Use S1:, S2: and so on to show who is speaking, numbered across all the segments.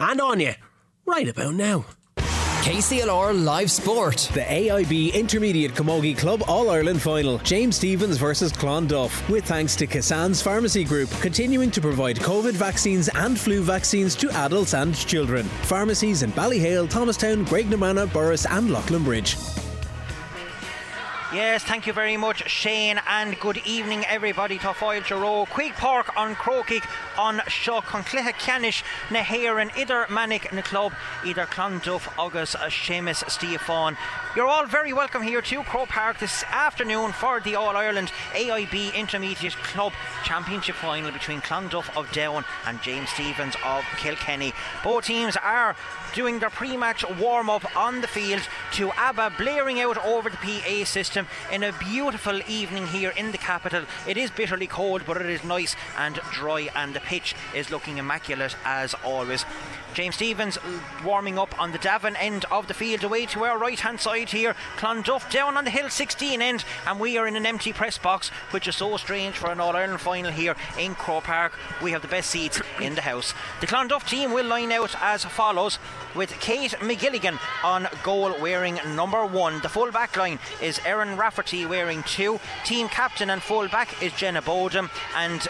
S1: and on you right about now.
S2: KCLR Live Sport.
S1: The AIB Intermediate Camogie Club All Ireland Final. James Stephens versus Clonduff. With thanks to Cassan's Pharmacy Group, continuing to provide COVID vaccines and flu vaccines to adults and children. Pharmacies in Ballyhale, Thomastown, Graiguenamanagh, Borris, and Leighlinbridge.
S3: Yes, thank you very much, Shane, and good evening, everybody. To Foyle Row, Quig Park on On Shaw, Concliha Canish, Naharan, Ider Manic, the club, either Clonduff, August, Seamus, Stefan. You're all very welcome here to Croke Park this afternoon for the All Ireland AIB Intermediate Club Championship final between Clonduff of Down and James Stephens of Kilkenny. Both teams are doing their pre match warm up on the field to ABBA blaring out over the PA system in a beautiful evening here in the capital. It is bitterly cold, but it is nice and dry, and the pitch is looking immaculate as always. James Stephens warming up on the Davin end of the field away to our right hand side here. Clonduff down on the Hill 16 end, and we are in an empty press box, which is so strange for an All Ireland final here in Croke Park. We have the best seats in the house. The Clonduff team will line out as follows with Kate McGilligan on goal wearing number one. The full back line is Erin Rafferty wearing two. Team captain and full back is Jenna Bowden, and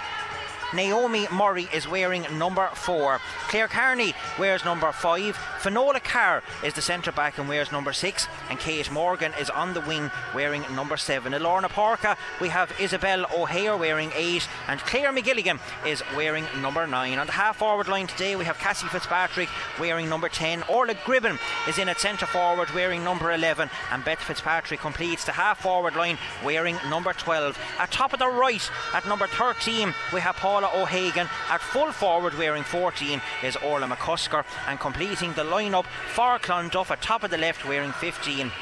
S3: Naomi Murray is wearing number four. Claire Carney wears number five. Finola Carr is the centre back and wears number six. And Kate Morgan is on the wing wearing number seven. In Lorna Porca, we have Isabel O'Hare wearing eight. And Claire McGilligan is wearing number nine. On the half forward line today, we have Cassie Fitzpatrick wearing number 10. Orla Gribben is in at centre forward wearing number 11. And Beth Fitzpatrick completes the half forward line wearing number 12. At top of the right, at number 13, we have Paul Paula O'Hagan. At full forward wearing 14 is Orla McCusker and completing the lineup for Clonduff at top of the left wearing 15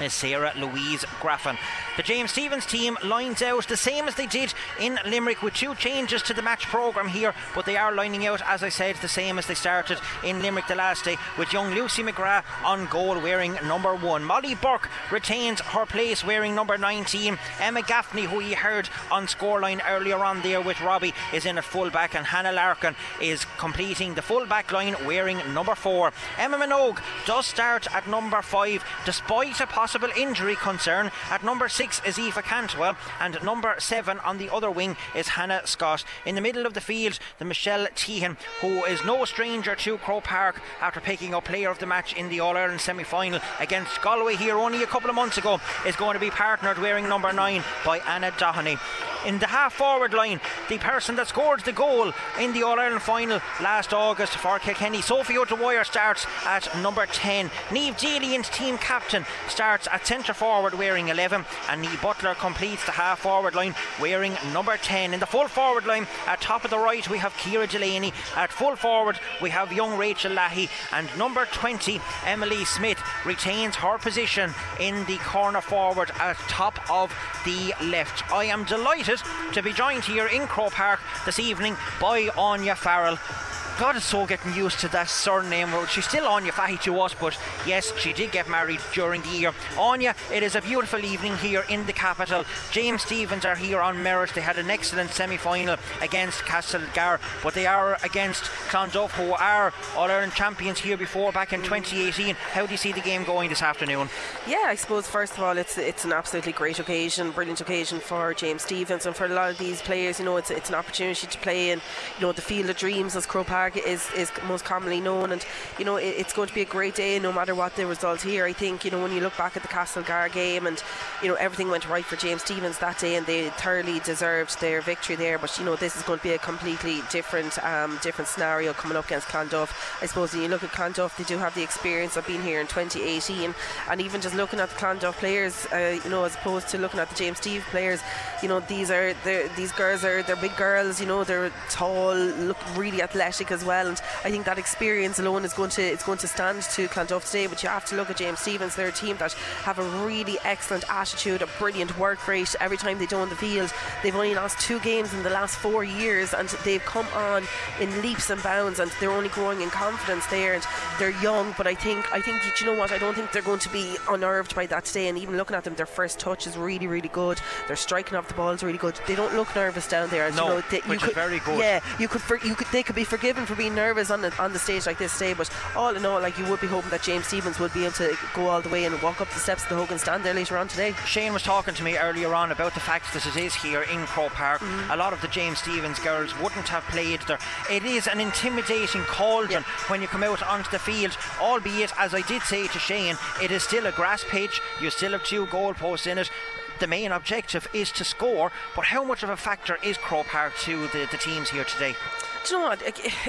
S3: is Sarah Louise Graffin. The James Stephens team lines out the same as they did in Limerick with two changes to the match programme here, but they are lining out, as I said, the same as they started in Limerick the last day with young Lucy McGrath on goal wearing number one. Molly Burke retains her place wearing number 19. Emma Gaffney, who you heard on scoreline earlier on there with Robbie, is in at fullback, and Hannah Larkin is completing the fullback line wearing number four. Emma Minogue does start at number five despite a possible injury concern. At number six is Eva Cantwell, and number seven on the other wing is Hannah Scott. In the middle of the field, the Michelle Tehan, who is no stranger to Croke Park after picking up player of the match in the All Ireland semi final against Galway here only a couple of months ago, is going to be partnered wearing number nine by Anna Doheny. In the half forward line, the person that scored the goal in the All Ireland final last August for Kilkenny, Sophie O'Dwyer, starts at number 10. Neve Dealian's team captain starts at centre forward wearing 11, and Neve Butler completes the half forward line wearing number 10. In the full forward line, at top of the right, we have Kira Delaney. At full forward, we have young Rachel Lahey, and number 20, Emily Smith, retains her position in the corner forward at top of the left. I am delighted to be joined here in Croke Park this evening by Anya Farrell. God is so getting used to that surname. Well, she's still Anya Fahy to us, but yes, she did get married during the year. Anya, it is a beautiful evening here in the capital. James Stephens are here on merit. They had an excellent semi final against Castlegar, but they are against Clonduff, who are All Ireland champions here before back in 2018. How do you see the game going this afternoon?
S4: Yeah, I suppose first of all, it's it's an absolutely great occasion, brilliant occasion for James Stephens and for a lot of these players. You know, it's it's an opportunity to play in you know the field of dreams as Croke Park is is most commonly known, and you know it, it's going to be a great day no matter what the result here. I think you know when you look back at the Castlegar game, and you know everything went right for James Stephens that day, and they thoroughly deserved their victory there. But you know this is going to be a completely different um, different scenario coming up against Clonduff. I suppose when you look at Clonduff, they do have the experience of being here in 2018, and even just looking at the Clonduff players, uh, you know, as opposed to looking at the James Steve players, you know these are these girls are they're big girls, you know, they're tall, look really athletic as well, and I think that experience alone is going to it's going to stand to Clonduff today. But you have to look at James Stephens, they're a team that have a really excellent attitude, a brilliant work rate every time they do on the field. They've only lost two games in the last four years, and they've come on in leaps and bounds, and they're only growing in confidence there. And they're young, but I think I think you know what I don't think they're going to be unnerved by that today. And even looking at them, their first touch is really really good. Their striking off the ball is really good. They don't look nervous down there.
S3: no,
S4: you know, they,
S3: which
S4: could,
S3: is very good.
S4: Yeah, you could for, you could they could be forgiven for being nervous on the on the stage like this today. But all in all, like you would be hoping that James Stephens would be able to go all the way and walk up the steps of the Hogan stand there later on today.
S3: Shane was talking to me earlier on about the fact that it is here in Croke Park. Mm-hmm. A lot of the James Stephens girls wouldn't have played there. It is an intimidating cauldron when you come out onto the field, albeit, as I did say to Shane, it is still a grass pitch. You still have two goalposts in it the main objective is to score, but how much of a factor is Croke Park to the, the teams here today?
S4: You know what?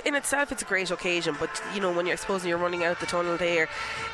S4: In itself, it's a great occasion, but you know when you're supposing you're running out the tunnel there,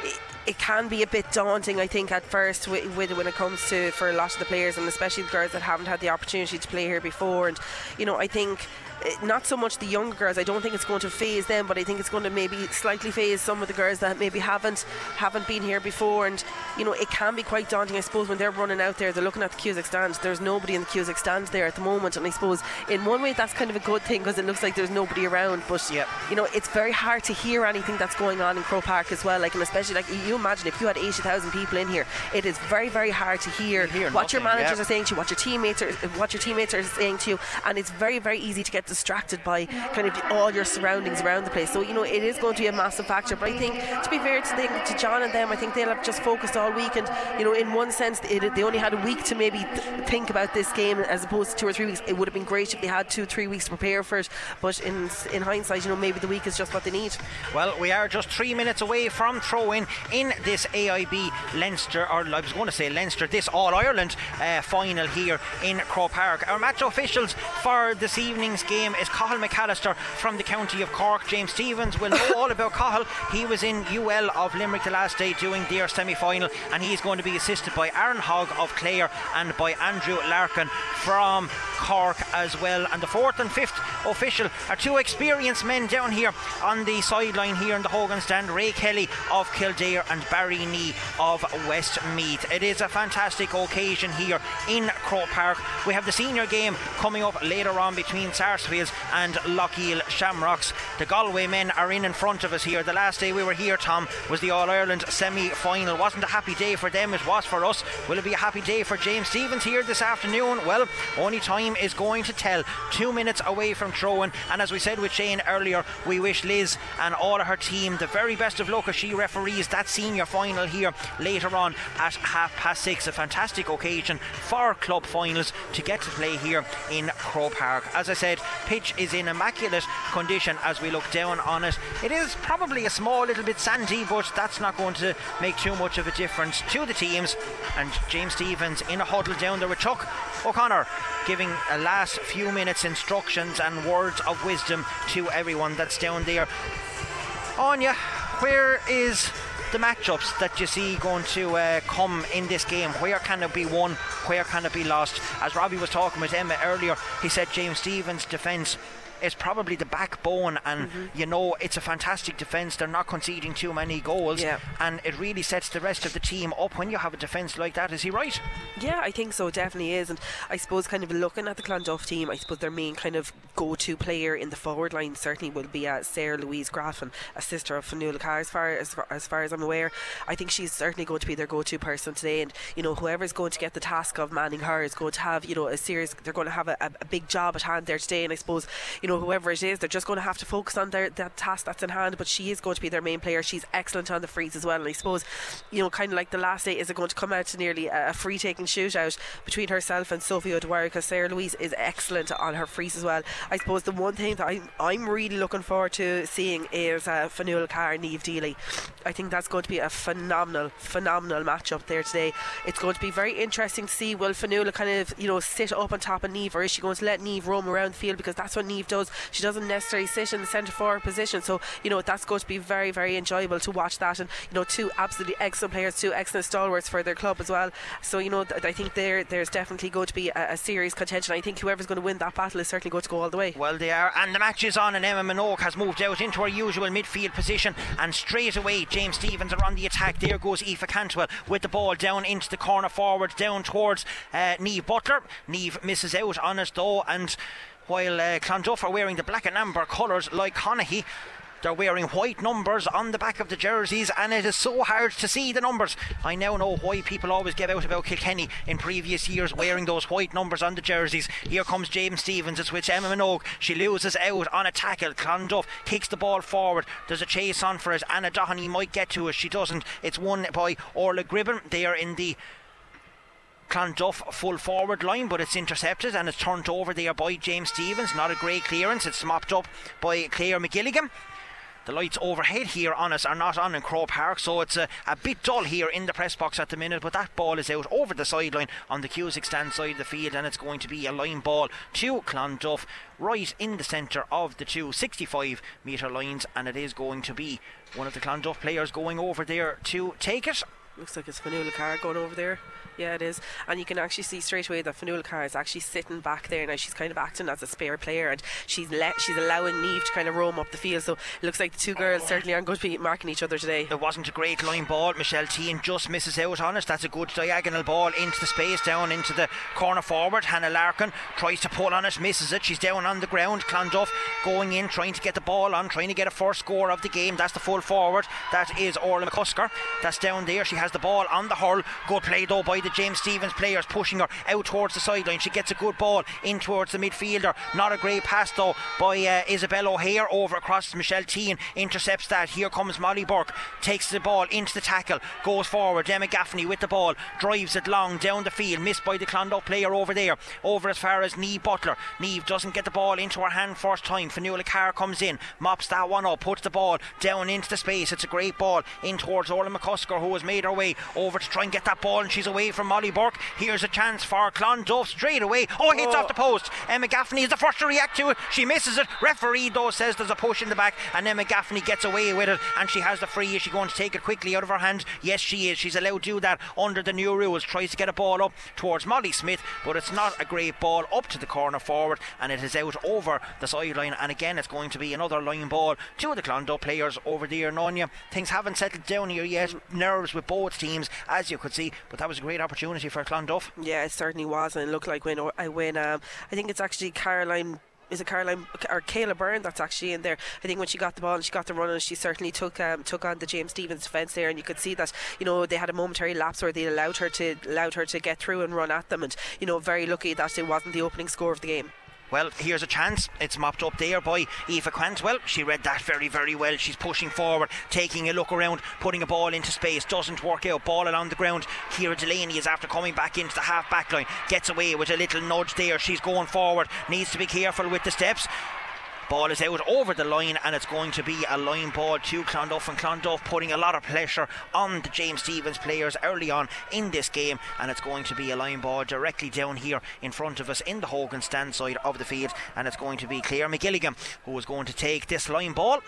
S4: it, it can be a bit daunting. I think at first with, with, when it comes to for a lot of the players and especially the girls that haven't had the opportunity to play here before. And you know, I think Eh, not so much the younger girls. I don't think it's going to phase them, but I think it's going to maybe slightly phase some of the girls that maybe haven't haven't been here before. And you know, it can be quite daunting. I suppose when they're running out there, they're looking at the Cusack stand. There's nobody in the Cusack stand there at the moment, and I suppose in one way that's kind of a good thing because it looks like there's nobody around. But yep. you know, it's very hard to hear anything that's going on in Croke Park as well. Like, and especially like you imagine if you had 80,000 people in here, it is very very hard to hear,
S3: hear
S4: what
S3: nothing,
S4: your managers are saying to you, what your teammates are, what your teammates are saying to you, and it's very very easy to get distracted by kind of all your surroundings around the place. So you know it is going to be a massive factor. But I think to be fair to, think, to John and them, I think they'll have just focused all week, and you know in one sense it, they only had a week to maybe th- think about this game as opposed to two or three weeks. It would have been great if they had two three weeks to prepare for it. But in in hindsight, you know maybe the week is just what they need.
S3: Well, we are just three minutes away from throw-in in this AIB Leinster, or I was going to say Leinster, this All Ireland uh, final here in Croke Park. Our match officials for this evening's game is Cathal McAllister from the county of Cork. James Stephens will know all about Cathal. He was in UL of Limerick the last day doing their semi final, and he's going to be assisted by Aaron Hogg of Clare and by Andrew Larkin from Cork as well. And the fourth and fifth official are two experienced men down here on the sideline here in the Hogan stand Ray Kelly of Kildare and Barry Nee of Westmeath. It is a fantastic occasion here in Croke Park. We have the senior game coming up later on between And Loughiel Shamrocks. The Galway men are in in front of us here. The last day we were here, Tom, was the All Ireland semi final. Wasn't a happy day for them, it was for us. Will it be a happy day for James Stephens here this afternoon? Well, only time is going to tell. Two minutes away from throwing, and as we said with Shane earlier, we wish Liz and all of her team the very best of luck as she referees that senior final here later on at half past six. A fantastic occasion for club finals to get to play here in Croke Park. As I said, pitch is in immaculate condition as we look down on it. It is probably a small little bit sandy, but that's not going to make too much of a difference to the teams. And James Stephens in a huddle down there with Chuck O'Connor giving a last few minutes instructions and words of wisdom to everyone that's down there. Anya, where is the matchups that you see going to uh, come in this game? Where can it be won? Where can it be lost? As Robbie was talking with Emma earlier, he said James Stephens' defence is probably the backbone, and mm-hmm. you know it's a fantastic defence. They're not conceding too many goals,
S4: yeah.
S3: and it really sets the rest of the team up when you have a defence like that. Is he right?
S4: Yeah, I think so. Definitely is, and I suppose kind of looking at the Clonduff team, I suppose their main kind of go-to player in the forward line certainly will be uh, Sarah Louise Graffin, a sister of Fionnuala Carr, as far as far, as far as I'm aware. I think she's certainly going to be their go-to person today, and you know whoever's going to get the task of manning her is going to have you know a serious. They're going to have a, a, a big job at hand there today, and I suppose you know whoever it is, they're just going to have to focus on their that task that's in hand. But she is going to be their main player. She's excellent on the frees as well, and I suppose you know kind of like the last day is it going to come out to nearly a, free taking shootout between herself and Sophie O'Dwyer because Sarah Louise is excellent on her frees as well. I suppose the one thing that I'm, I'm really looking forward to seeing is uh, Fionnuala Carr and Niamh Deely. I think that's going to be a phenomenal, phenomenal matchup there today. It's going to be very interesting to see will Fionnuala kind of you know sit up on top of Neve or is she going to let Neve roam around the field because that's what Neve does. She doesn't necessarily sit in the centre forward position, so you know that's going to be very, very enjoyable to watch that. And you know, two absolutely excellent players, two excellent stalwarts for their club as well. So you know, th- I think there there's definitely going to be a, a serious contention. I think whoever's going to win that battle is certainly going to go all the way.
S3: Well, they are, and the match is on, and Emma Minogue has moved out into her usual midfield position, and straight away James Stephens are on the attack. There goes Aoife Cantwell with the ball down into the corner forward, down towards uh, Niamh Butler. Neve misses out on it though, and while uh, Clonduff are wearing the black and amber colours like Conahy, They're wearing white numbers on the back of the jerseys, and it is so hard to see the numbers. I now know why people always give out about Kilkenny in previous years wearing those white numbers on the jerseys. Here comes James Stephens. It's with Emma Minogue. She loses out on a tackle. Clonduff kicks the ball forward. There's a chase on for it. Anna Doheny might get to it. She doesn't. It's won by Orla Gribben. They are in the Clonduff full forward line, but it's intercepted and it's turned over there by James Stephens. Not a great clearance. It's mopped up by Claire McGilligan. The lights overhead here on us are not on in Croke Park, so it's a, a bit dull here in the press box at the minute. But that ball is out over the sideline on the Cusack stand side of the field, and it's going to be a line ball to Clonduff right in the centre of the two 65 metre lines, and it is going to be one of the Clonduff players going over there to take it.
S4: Looks like it's Fionnuala Carr going over there. Yeah, it is. And you can actually see straight away that Fionnuala Carr is actually sitting back there now. She's kind of acting as a spare player and she's let she's allowing Neve to kind of roam up the field. So it looks like the two girls certainly aren't going to be marking each other today.
S3: It wasn't a great line ball. Michelle Teen just misses out on it. That's a good diagonal ball into the space down into the corner forward. Hannah Larkin tries to pull on it, misses it. She's down on the ground. Clonduff going in, trying to get the ball on, trying to get a first score of the game. That's the full forward. That is Orla McCusker. That's down there. She has the ball on the hurl. Good play though by the James Stephens players pushing her out towards the sideline. She gets a good ball in towards the midfielder. Not a great pass though by uh, O'Hare over across Michelle Teen. Intercepts that. Here comes Molly Burke. Takes the ball into the tackle. Goes forward. Emma Gaffney with the ball. Drives it long down the field. Missed by the Clonduff player over there. Over as far as Neve Butler. Neve doesn't get the ball into her hand first time. Fionnuala Carr comes in. Mops that one up. Puts the ball down into the space. It's a great ball in towards Orla McCusker who has made her way over to try and get that ball and she's away from Molly Burke. Here's a chance for Clonduff straight away. Oh, hits
S4: Oh.
S3: off the post. Emma Gaffney is the first to react to it. She misses it. Referee though says there's a push in the back, and Emma Gaffney gets away with it, and she has the free. Is she going to take it quickly out of her hand? Yes, she is. She's allowed to do that under the new rules. Tries to get a ball up towards Molly Smith, but it's not a great ball up to the corner forward, and it is out over the sideline. And again, it's going to be another line ball to the Clonduff players over there. Nonya, things haven't settled down here yet. Nerves with both teams, as you could see, but that was a great opportunity for Clonduff.
S4: Yeah, it certainly was, and it looked like when I when um, I think it's actually Caroline. Is it Caroline or Kayla Byrne that's actually in there? I think when she got the ball and she got the run, and she certainly took um, took on the James Stephens defence there, and you could see that you know they had a momentary lapse where they allowed her to allowed her to get through and run at them, and you know very lucky that it wasn't the opening score of the game.
S3: Well, here's a chance. It's mopped up there by Eva Cantwell. She read that very, very well. She's pushing forward, taking a look around, putting a ball into space. Doesn't work out. Ball along the ground. Kira Delaney is after coming back into the half back line. Gets away with a little nudge there. She's going forward. Needs to be careful with the steps. Ball is out over the line and it's going to be a line ball to Clonduff and Clonduff putting a lot of pressure on the James Stephens players early on in this game and it's going to be a line ball directly down here in front of us in the Hogan stand side of the field and it's going to be Claire McGilligan who is going to take this line ball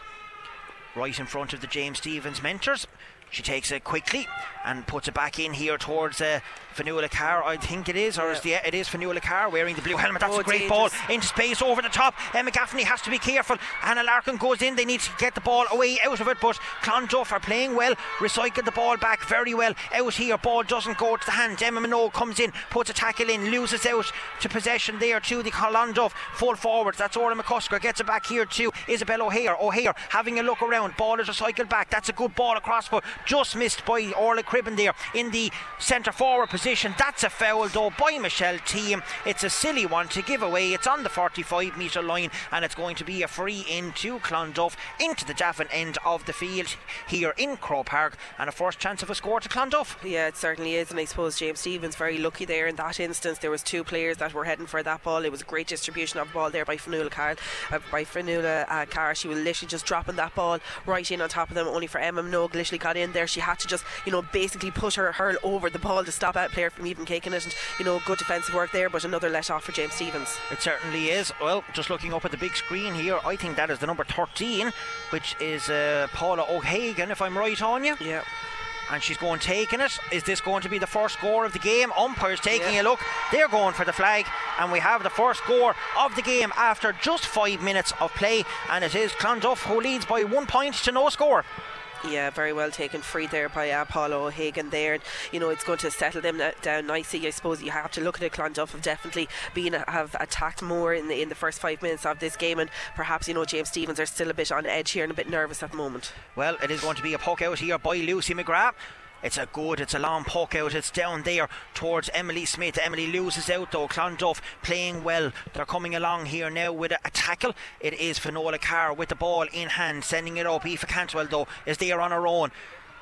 S3: right in front of the James Stephens mentors. She takes it quickly and puts it back in here towards uh, Fionnuala Carr, I think it is, or is the, it is Fionnuala Carr wearing the blue helmet. That's
S4: Oh,
S3: a great
S4: dangerous.
S3: ball into space over the top. Emma Gaffney has to be careful. Anna Larkin goes in. They need to get the ball away out of it, but Clonduff are playing well. Recycle the ball back very well. Out here, ball doesn't go to the hand. Emma Minogue comes in, puts a tackle in, loses out to possession there to the Clonduff full forwards. That's Orla McCusker gets it back here to Isabel O'Hare. O'Hare having a look around. Ball is recycled back. That's a good ball across, but just missed by Orla Gribben there in the centre forward position. That's a foul though by Michelle Team. It's a silly one to give away. It's on the 45 metre line and it's going to be a free in to Clonduff into the Davin end of the field here in Croke Park and a first chance of a score to Clonduff.
S4: Yeah, it certainly is, and I suppose James Stephens very lucky there in that instance. There was two players that were heading for that ball. It was a great distribution of ball there by Fionnuala Carr. Uh, by Fionnuala uh, Carr, she was literally just dropping that ball right in on top of them. Only for Emma Minogue literally got in there. She had to just, you know, basically put her hurl over the ball to stop that player from even kicking it. And you know, good defensive work there, but another let off for James Stephens.
S3: It certainly is. Well, just looking up at the big screen here, I think that is the number 13, which is uh, Paula O'Hagan, if I'm right on you.
S4: Yeah.
S3: and she's going taking it. Is this going to be the first score of the game? Umpires taking
S4: Yeah.
S3: a look. They're going for the flag, and we have the first score of the game after just five minutes of play, and it is Clonduff who leads by one point to no score.
S4: Yeah, very well taken free there by uh, Paula O'Hagan there. And, you know, it's going to settle them down nicely. I suppose you have to look at it. Clonduff have definitely been have attacked more in the in the first five minutes of this game, and perhaps you know James Stephens are still a bit on edge here and a bit nervous at the moment.
S3: Well, it is going to be a poke out here by Lucy McGrath. It's a good, it's a long poke out. It's down there towards Emily Smith. Emily loses out though. Clonduff playing well. They're coming along here now with a, a tackle. It is Finola Carr with the ball in hand, sending it up. Aoife Cantwell though is there on her own.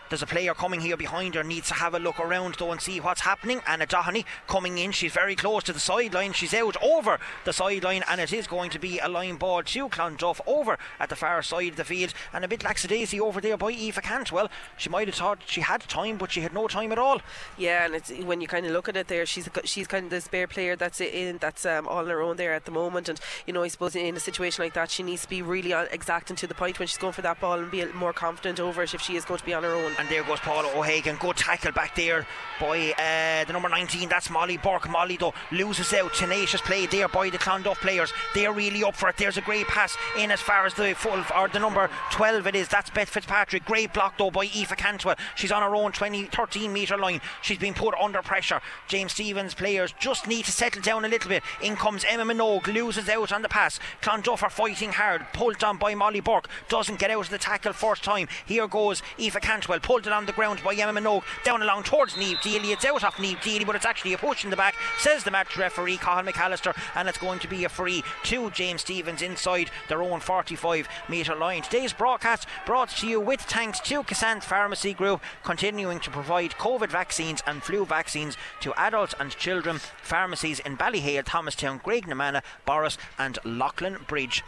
S3: There's a player coming here behind her, needs to have a look around though and see what's happening. Anna Doheny coming in, she's very close to the sideline. She's out over the sideline, and it is going to be a line ball to Clonduff over at the far side of the field. And a bit lackadaisy over there by Aoife Cantwell. She might have thought she had time, but she had no time at all.
S4: Yeah, and it's when you kind of look at it there, she's she's kind of the spare player that's in that's um, all on her own there at the moment. And you know, I suppose in a situation like that, she needs to be really exacting to the point when she's going for that ball and be more confident over it if she is going to be on her own.
S3: And there goes Paula O'Hagan. Good tackle back there by uh, the number 19. That's Molly Burke. Molly, though, loses out. Tenacious play there by the Clonduff players. They're really up for it. There's a great pass in as far as the full, or the number 12 it is. That's Beth Fitzpatrick. Great block, though, by Aoife Cantwell. She's on her own 20, 13 metre line. She's been put under pressure. James Stephens players just need to settle down a little bit. In comes Emma Minogue. Loses out on the pass. Clonduff are fighting hard. Pulled down by Molly Burke. Doesn't get out of the tackle first time. Here goes Aoife Cantwell. Pulled it on the ground by Emma Minogue. Down along towards Niamh Deely. It's out off Niamh Deely, but it's actually a push in the back, says the match referee, Cathal McAllister, and it's going to be a free to James Stephens inside their own 45 metre line. Today's broadcast brought to you with thanks to Cassan Pharmacy Group, continuing to provide COVID vaccines and flu vaccines to adults and children. Pharmacies in Ballyhale, Thomastown, Graiguenamanagh, Borris, and Leighlinbridge.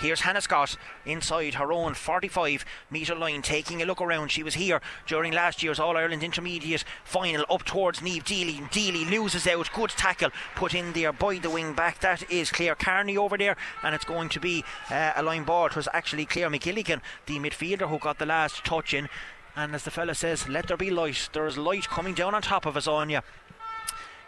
S3: Here's Hannah Scott inside her own 45 metre line, taking a look around. She was here during last year's All Ireland Intermediate final up towards Niamh Deely. Deely loses out. Good tackle put in there by the wing back. That is Claire Carney over there, and it's going to be uh, a line ball. It was actually Claire McGilligan, the midfielder, who got the last touch in. And as the fella says, let there be light. There's light coming down on top of us, Anya.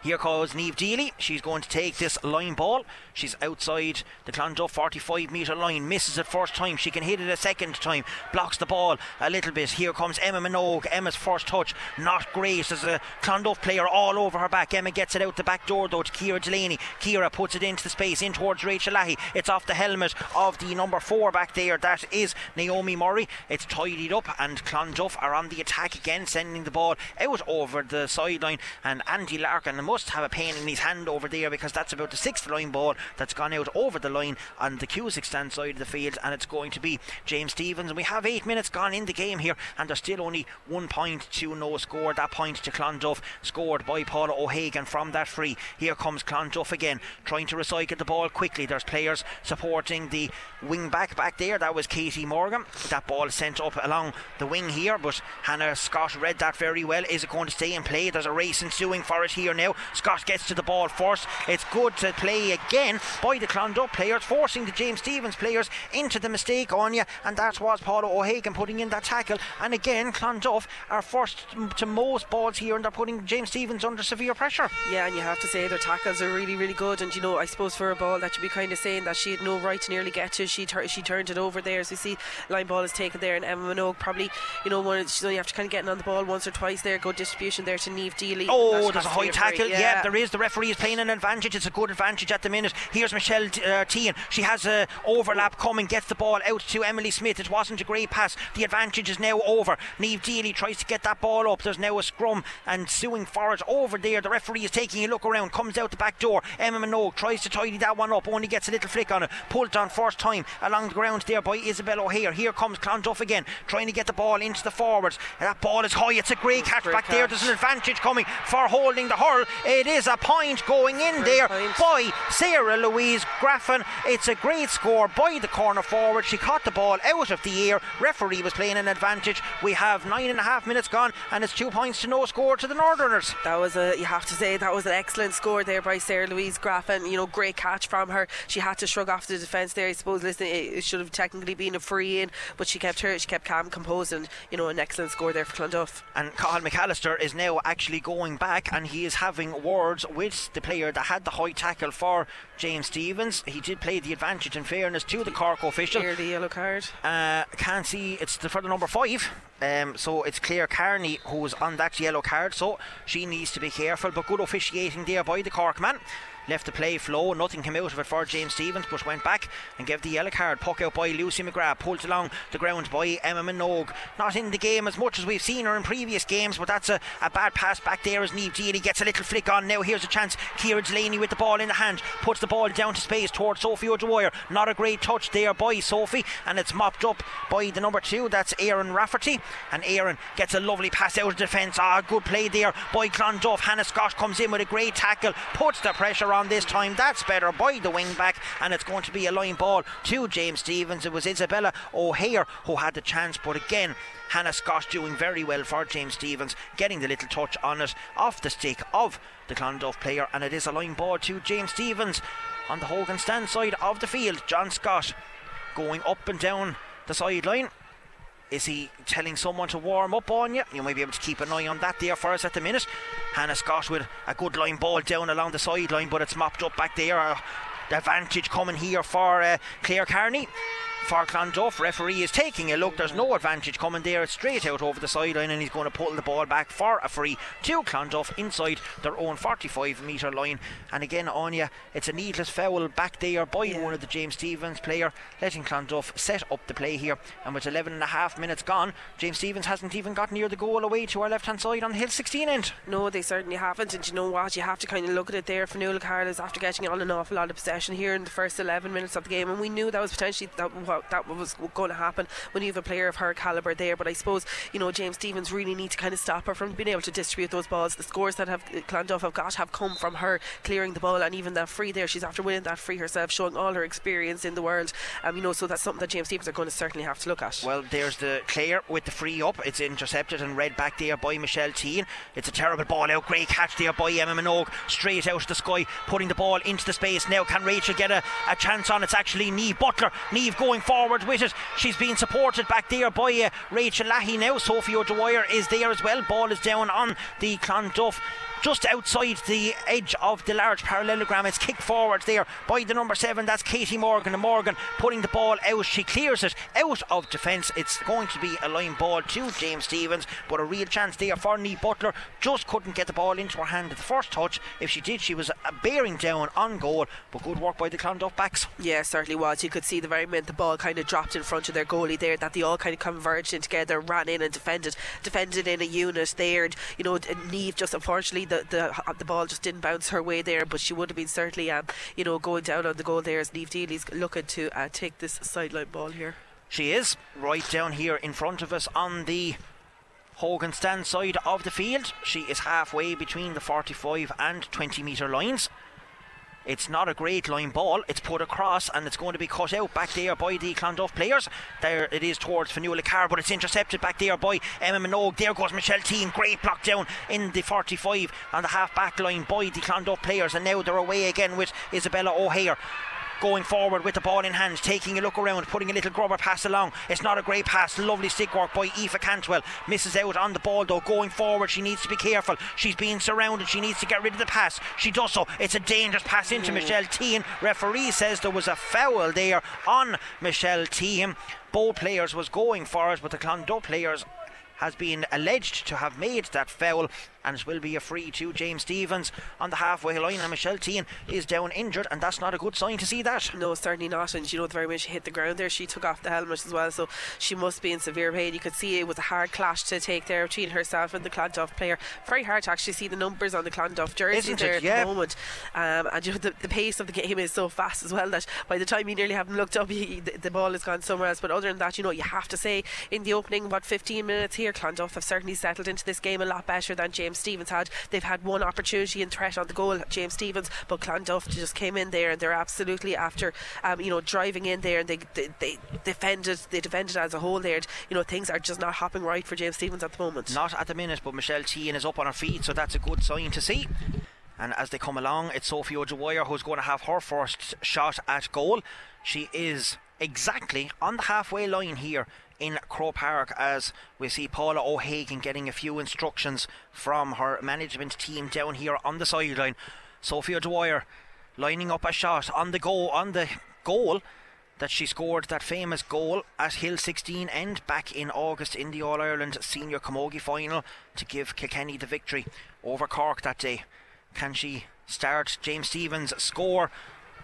S3: Here comes Niamh Deely. She's going to take this line ball. She's outside the Clonduff 45 metre line. Misses it first time. She can hit it a second time. Blocks the ball a little bit. Here comes Emma Minogue. Emma's first touch. Not great. There's a Clonduff player all over her back. Emma gets it out the back door though to Kira Delaney. Kira puts it into the space in towards Rachel Lahey. It's off the helmet of the number four back there. That is Naomi Murray. It's tidied up and Clonduff are on the attack again, sending the ball out over the sideline. And Andy Larkin, must have a pain in his hand over there because that's about the sixth line ball that's gone out over the line on the Cusack stand side of the field, and it's going to be James Stephens. And we have eight minutes gone in the game here, and there's still only one point to no score. That point to Clonduff, scored by Paula O'Hagan from that free. Here comes Clonduff again, trying to recycle the ball quickly. There's players supporting the wing back back there. That was Katie Morgan. That ball sent up along the wing here, but Hannah Scott read that very well. Is it going to stay in play? There's a race ensuing for it here now. Scott gets to the ball first. It's good to play again by the Clonduff players, forcing the James Stephens players into the mistake on you, and that was Paula O'Hagan putting in that tackle. And again, Clonduff are first to most balls here, and they're putting James Stephens under severe pressure.
S4: Yeah, and you have to say their tackles are really, really good. And you know, I suppose for a ball that you'd be kind of saying that she had no right to nearly get to, she tur- she turned it over there. As you see, line ball is taken there, and Emma Minogue probably, you know, one she's only after kind of getting on the ball once or twice there. Good distribution there to Neve Deely.
S3: Oh, there's a high tackle. Yeah. Yeah. there is. The referee is playing an advantage. It's a good advantage at the minute. Here's Michelle uh, Tehan. She has a overlap coming, gets the ball out to Emily Smith. It wasn't a great pass. The advantage is now over. Neve Deely tries to get that ball up. There's now a scrum and suing for it over there. The referee is taking a look around, comes out the back door. Emma Minogue tries to tidy that one up, only gets a little flick on it. Pulled on first time along the ground there by Isabel O'Hare. Here comes Clonduff again, trying to get the ball into the forwards. That ball is high. It's a great catch great back catch. there. There's an advantage coming for holding the hurl. It is a point going in there point. by Sarah Louise Graffin. It's a great score by the corner forward. She caught the ball out of the air. Referee was playing an advantage. We have nine and a half minutes gone, and it's two points to no score to the Northerners.
S4: That was a, you have to say, that was an excellent score there by Sarah Louise Graffin. You know, great catch from her. She had to shrug off the defence there. I suppose, listen, it should have technically been a free in, but she kept her, she kept calm, composed, and, you know, an excellent score there for Clonduff.
S3: And Cathal McAllister is now actually going back, and he is having having words with the player that had the high tackle for James Stephens. He did play the advantage in fairness to the Cork official.
S4: Here, the yellow card.
S3: Uh, can't see it's the, for the number five. Um, so it's Claire Carney who's on that yellow card, so she needs to be careful. But good officiating there by the Cork man left the play flow. Nothing came out of it for James Stephens, but went back and gave the yellow card. Puck out by Lucy McGrath, pulled along the ground by Emma Minogue. Not in the game as much as we've seen her in previous games, but that's a, a bad pass back there as Niamh Deely gets a little flick on. Now here's a chance. Kira Delaney with the ball in the hand, puts the ball down to space towards Sophie O'Dwyer. Not a great touch there by Sophie, and it's mopped up by the number two. That's Aaron Rafferty, and Aaron gets a lovely pass out of defence. Ah, good play there by Clonduff. Hannah Scott comes in with a great tackle, puts the pressure on this time. That's better by the wing back, and it's going to be a line ball to James Stephens. It was Isabella O'Hare who had the chance, but again, Hannah Scott doing very well for James Stephens, getting the little touch on it off the stick of the Clonduff player, and it is a line ball to James Stephens on the Hogan stand side of the field. John Scott going up and down the sideline. Is he telling someone to warm up on you? You might be able to keep an eye on that there for us at the minute. Hannah Scott with a good line ball down along the sideline, but it's mopped up back there. The advantage coming here for uh, Claire Carney for Clonduff. Referee is taking a look. There's no advantage coming there. It's straight out over the sideline, and he's going to pull the ball back for a free to Clonduff inside their own 45 metre line. And again, Anya, it's a needless foul back there by yeah. one of the James Stephens player, letting Clonduff set up the play here. And with 11 and a half minutes gone, James Stephens hasn't even got near the goal away to our left hand side on the Hill 16 end.
S4: No, they certainly haven't. And you know what? You have to kind of look at it there. Fionnuala Carlos after getting on an awful lot of possession here in the first 11 minutes of the game, and we knew that was potentially that that was going to happen when you have a player of her calibre there. But I suppose you know James Stephens really need to kind of stop her from being able to distribute those balls. The scores that have Clonduff have got have come from her clearing the ball, and even that free there, she's after winning that free herself, showing all her experience in the world. Um, you know, so that's something that James Stephens are going to certainly have to look at.
S3: Well, there's the Clare with the free up. It's intercepted and read back there by Michelle Teen. It's a terrible ball out. Great catch there by Emma Minogue. Straight out of the sky, putting the ball into the space. Now, can Rachel get a, a chance on? It's actually Niamh Butler. Niamh going forward with it. She's being supported back there by uh, Rachel Lahey now. Sophie O'Dwyer is there as well. Ball is down on the Clonduff just outside the edge of the large parallelogram. It's kicked forward there by the number seven. That's Katie Morgan. And Morgan putting the ball out. She clears it out of defence. It's going to be a line ball to James Stephens, but a real chance there for Niamh Butler. Just couldn't get the ball into her hand at the first touch. If she did, she was uh, bearing down on goal. But good work by the Clonduff backs.
S4: Yeah, certainly was. You could see the very minute the ball kind of dropped in front of their goalie there that they all kind of converged in together, ran in and defended, defended in a unit there. And, you know, Niamh just unfortunately the, the the ball just didn't bounce her way there, but she would have been certainly, um, you know, going down on the goal there as Niamh Deely's looking to uh, take this sideline ball here.
S3: She is right down here in front of us on the Hogan stand side of the field. She is halfway between the 45 and 20 metre lines. It's not a great line ball. It's put across and it's going to be cut out back there by the Clonduff players. There it is towards Fionnuala Carr, but it's intercepted back there by Emma Minogue. There goes Michelle Teen. Great block down in the 45 on the half back line by the Clonduff players. And now they're away again with Isabella O'Hare going forward with the ball in hand, taking a look around, putting a little grubber pass along. It's not a great pass. Lovely stick work by Aoife Cantwell. Misses out on the ball though. Going forward, she needs to be careful. She's being surrounded. She needs to get rid of the pass. She does so. It's a dangerous pass into mm. Michelle Teen. Referee says there was a foul there on Michelle Teen. Both players was going for it, but the Clonduff players has been alleged to have made that foul and it will be a free to James Stephens on the halfway line. And Michelle Teen is down injured, and that's not a good sign to see that.
S4: No, certainly not. And you know, the very minute she hit the ground there, she took off the helmet as well, so she must be in severe pain. You could see it was a hard clash to take there between herself and the Clonduff player. Very hard to actually see the numbers on the Clonduff jersey
S3: Isn't
S4: there
S3: it?
S4: at
S3: yeah.
S4: the moment. Um, and you know, the, the, pace of the game is so fast as well that by the time you nearly haven't looked up, you, the, the, ball has gone somewhere else. But other than that, you know, you have to say in the opening, what 15 minutes here, Clonduff have certainly settled into this game a lot better than James Stephens had. They've had one opportunity and threat on the goal, James Stephens, but Clonduff just came in there and they're absolutely after, um, you know, driving in there and they, they, they defended they defended as a whole there. You know, things are just not hopping right for James Stephens at the moment.
S3: Not at the minute, but Michelle Teen is up on her feet, so that's a good sign to see. And as they come along, it's Sophie O'Dwyer who's going to have her first shot at goal. She is exactly on the halfway line here in Croke Park as we see Paula O'Hagan getting a few instructions from her management team down here on the sideline. Sophie O'Dwyer lining up a shot on the goal on the goal that she scored that famous goal at Hill 16 end back in August in the All Ireland Senior Camogie final to give Kilkenny the victory over Cork that day. Can she start James Stephens' score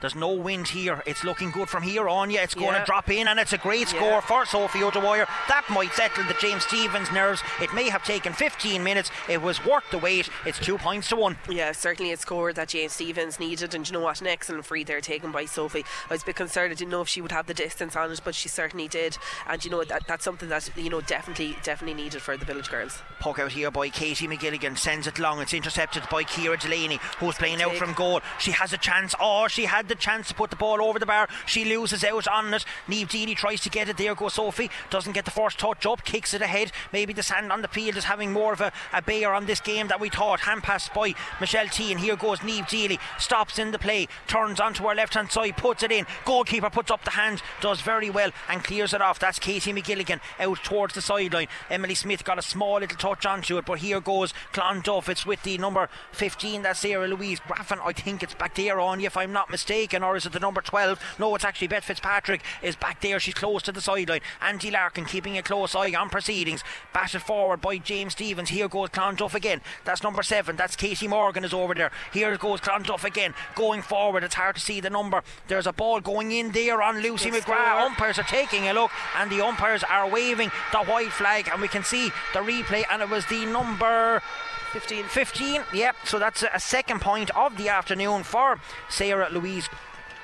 S3: there's no wind here. It's looking good from here on. Yeah, it's going
S4: Yeah.
S3: to drop in, and it's a great score
S4: Yeah.
S3: for Sophie O'Dwyer. That might settle the James Stephens nerves. It may have taken 15 minutes. It was worth the wait. It's two points to one.
S4: Yeah, certainly a score that James Stephens needed, and you know what, an excellent free there taken by Sophie. I was a bit concerned, I didn't know if she would have the distance on it, but she certainly did. And you know that that's something that you know definitely definitely needed for the village girls.
S3: Puck out here by Katie McGilligan sends it long. It's intercepted by Kira Delaney, who's playing out from goal. She has a chance. Oh, she had the chance to put the ball over the bar. She loses out on it. Neve Deely tries to get it. There goes Sophie. Doesn't get the first touch up. Kicks it ahead. Maybe the sand on the field is having more of a, a bear on this game that we thought. Hand pass by Michelle T. And here goes Neve Deely. Stops in the play. Turns onto her left hand side. Puts it in. Goalkeeper puts up the hand. Does very well and clears it off. That's Katie McGilligan out towards the sideline. Emily Smith got a small little touch onto it, but here goes Clonduff. It's with the number 15. That's Sarah Louise Graffin. I think it's back there on you, if I'm not mistaken, or is it the number 12? No, it's actually Beth Fitzpatrick is back there. She's close to the sideline. Andy Larkin keeping a close eye on proceedings. Batted forward by James Stephens. Here goes Clonduff again. That's number seven. That's Katie Morgan is over there. Here goes Clonduff again. Going forward, it's hard to see the number. There's a ball going in there on Lucy
S4: Good
S3: McGrath.
S4: score.
S3: Umpires are taking a look, and the umpires are waving the white flag, and we can see the replay. And it was the number
S4: 15.
S3: 15. Yep. So that's a second point of the afternoon for Sarah Louise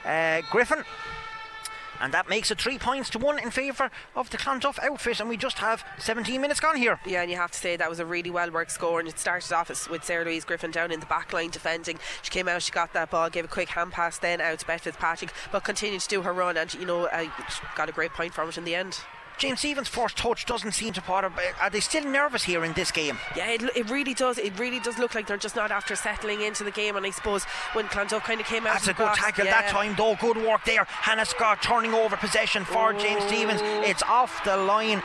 S3: uh, Griffin. And that makes it three points to one in favour of the Clonduff outfit, and we just have 17 minutes gone here.
S4: Yeah, and you have to say that was a really well worked score, and it started off with Sarah Louise Griffin down in the back line defending. She came out, she got that ball, gave a quick hand pass then out to Beth Fitzpatrick, but continued to do her run, and you know, uh, got a great point from it in the end.
S3: James Stephens' first touch doesn't seem to bother. Are they still nervous here in this game?
S4: Yeah, it, it really does. It really does look like they're just not after settling into the game. And I suppose when Clonduff kind of came out,
S3: That's a good
S4: box,
S3: tackle
S4: yeah.
S3: that time, though. Good work there. Hannah Scott turning over possession for James Stephens. It's off the line.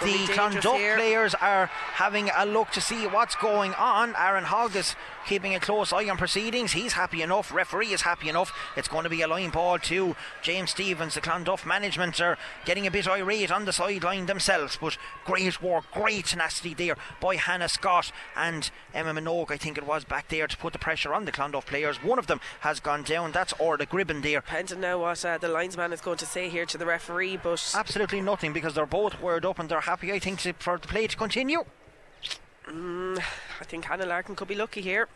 S3: The Clonduff players are having a look to see what's going on. Aaron Hogg is keeping a close eye on proceedings. He's happy enough. Referee is happy enough. It's going to be a line ball to James Stephens. The Clonduff management are getting a bit irate on the sideline themselves, but great work, great tenacity there by Hannah Scott and Emma Minogue. I think it was back there to put the pressure on the Clonduff players. One of them has gone down. That's Orla Gribben there.
S4: Depending now what uh, the linesman is going to say here to the referee, but
S3: Absolutely nothing because they're both wired up and they're happy, I think, for the play to continue.
S4: I think Hannah Larkin could be lucky here.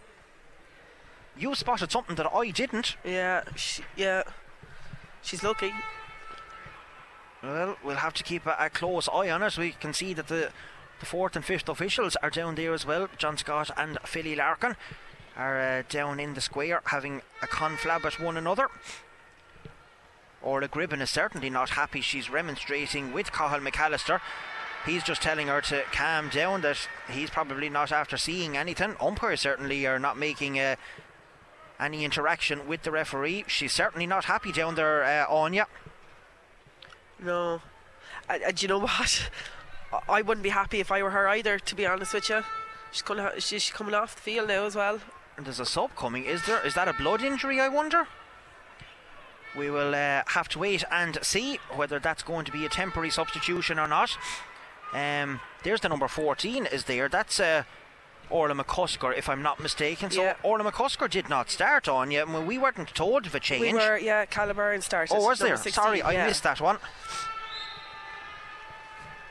S3: You spotted something that I didn't.
S4: Yeah, she, yeah, she's lucky.
S3: Well, we'll have to keep a, a close eye on it. We can see that the, the fourth and fifth officials are down there as well. John Scott and Philly Larkin are uh, down in the square having a conflab at one another. Orla Gribben is certainly not happy. She's remonstrating with Cathal McAllister. He's just telling her to calm down, that he's probably not after seeing anything. Umpires certainly are not making uh, any interaction with the referee. She's certainly not happy down there, uh, Anya.
S4: No, and, and you know what? I- wouldn't be happy if I were her either. To be honest with you, she's coming. She's coming off the field now as well.
S3: And there's a sub coming. Is there? Is that a blood injury? I wonder. We will uh, have to wait and see whether that's going to be a temporary substitution or not. Um, there's the number 14. Is there? That's uh, Orla McCusker, if I'm not mistaken. So
S4: Yeah.
S3: Orla McCusker did not start on yet. Well, we weren't told of a change.
S4: We were, yeah, Caliburn started.
S3: Oh, was there?
S4: 16,
S3: Sorry, I missed that one.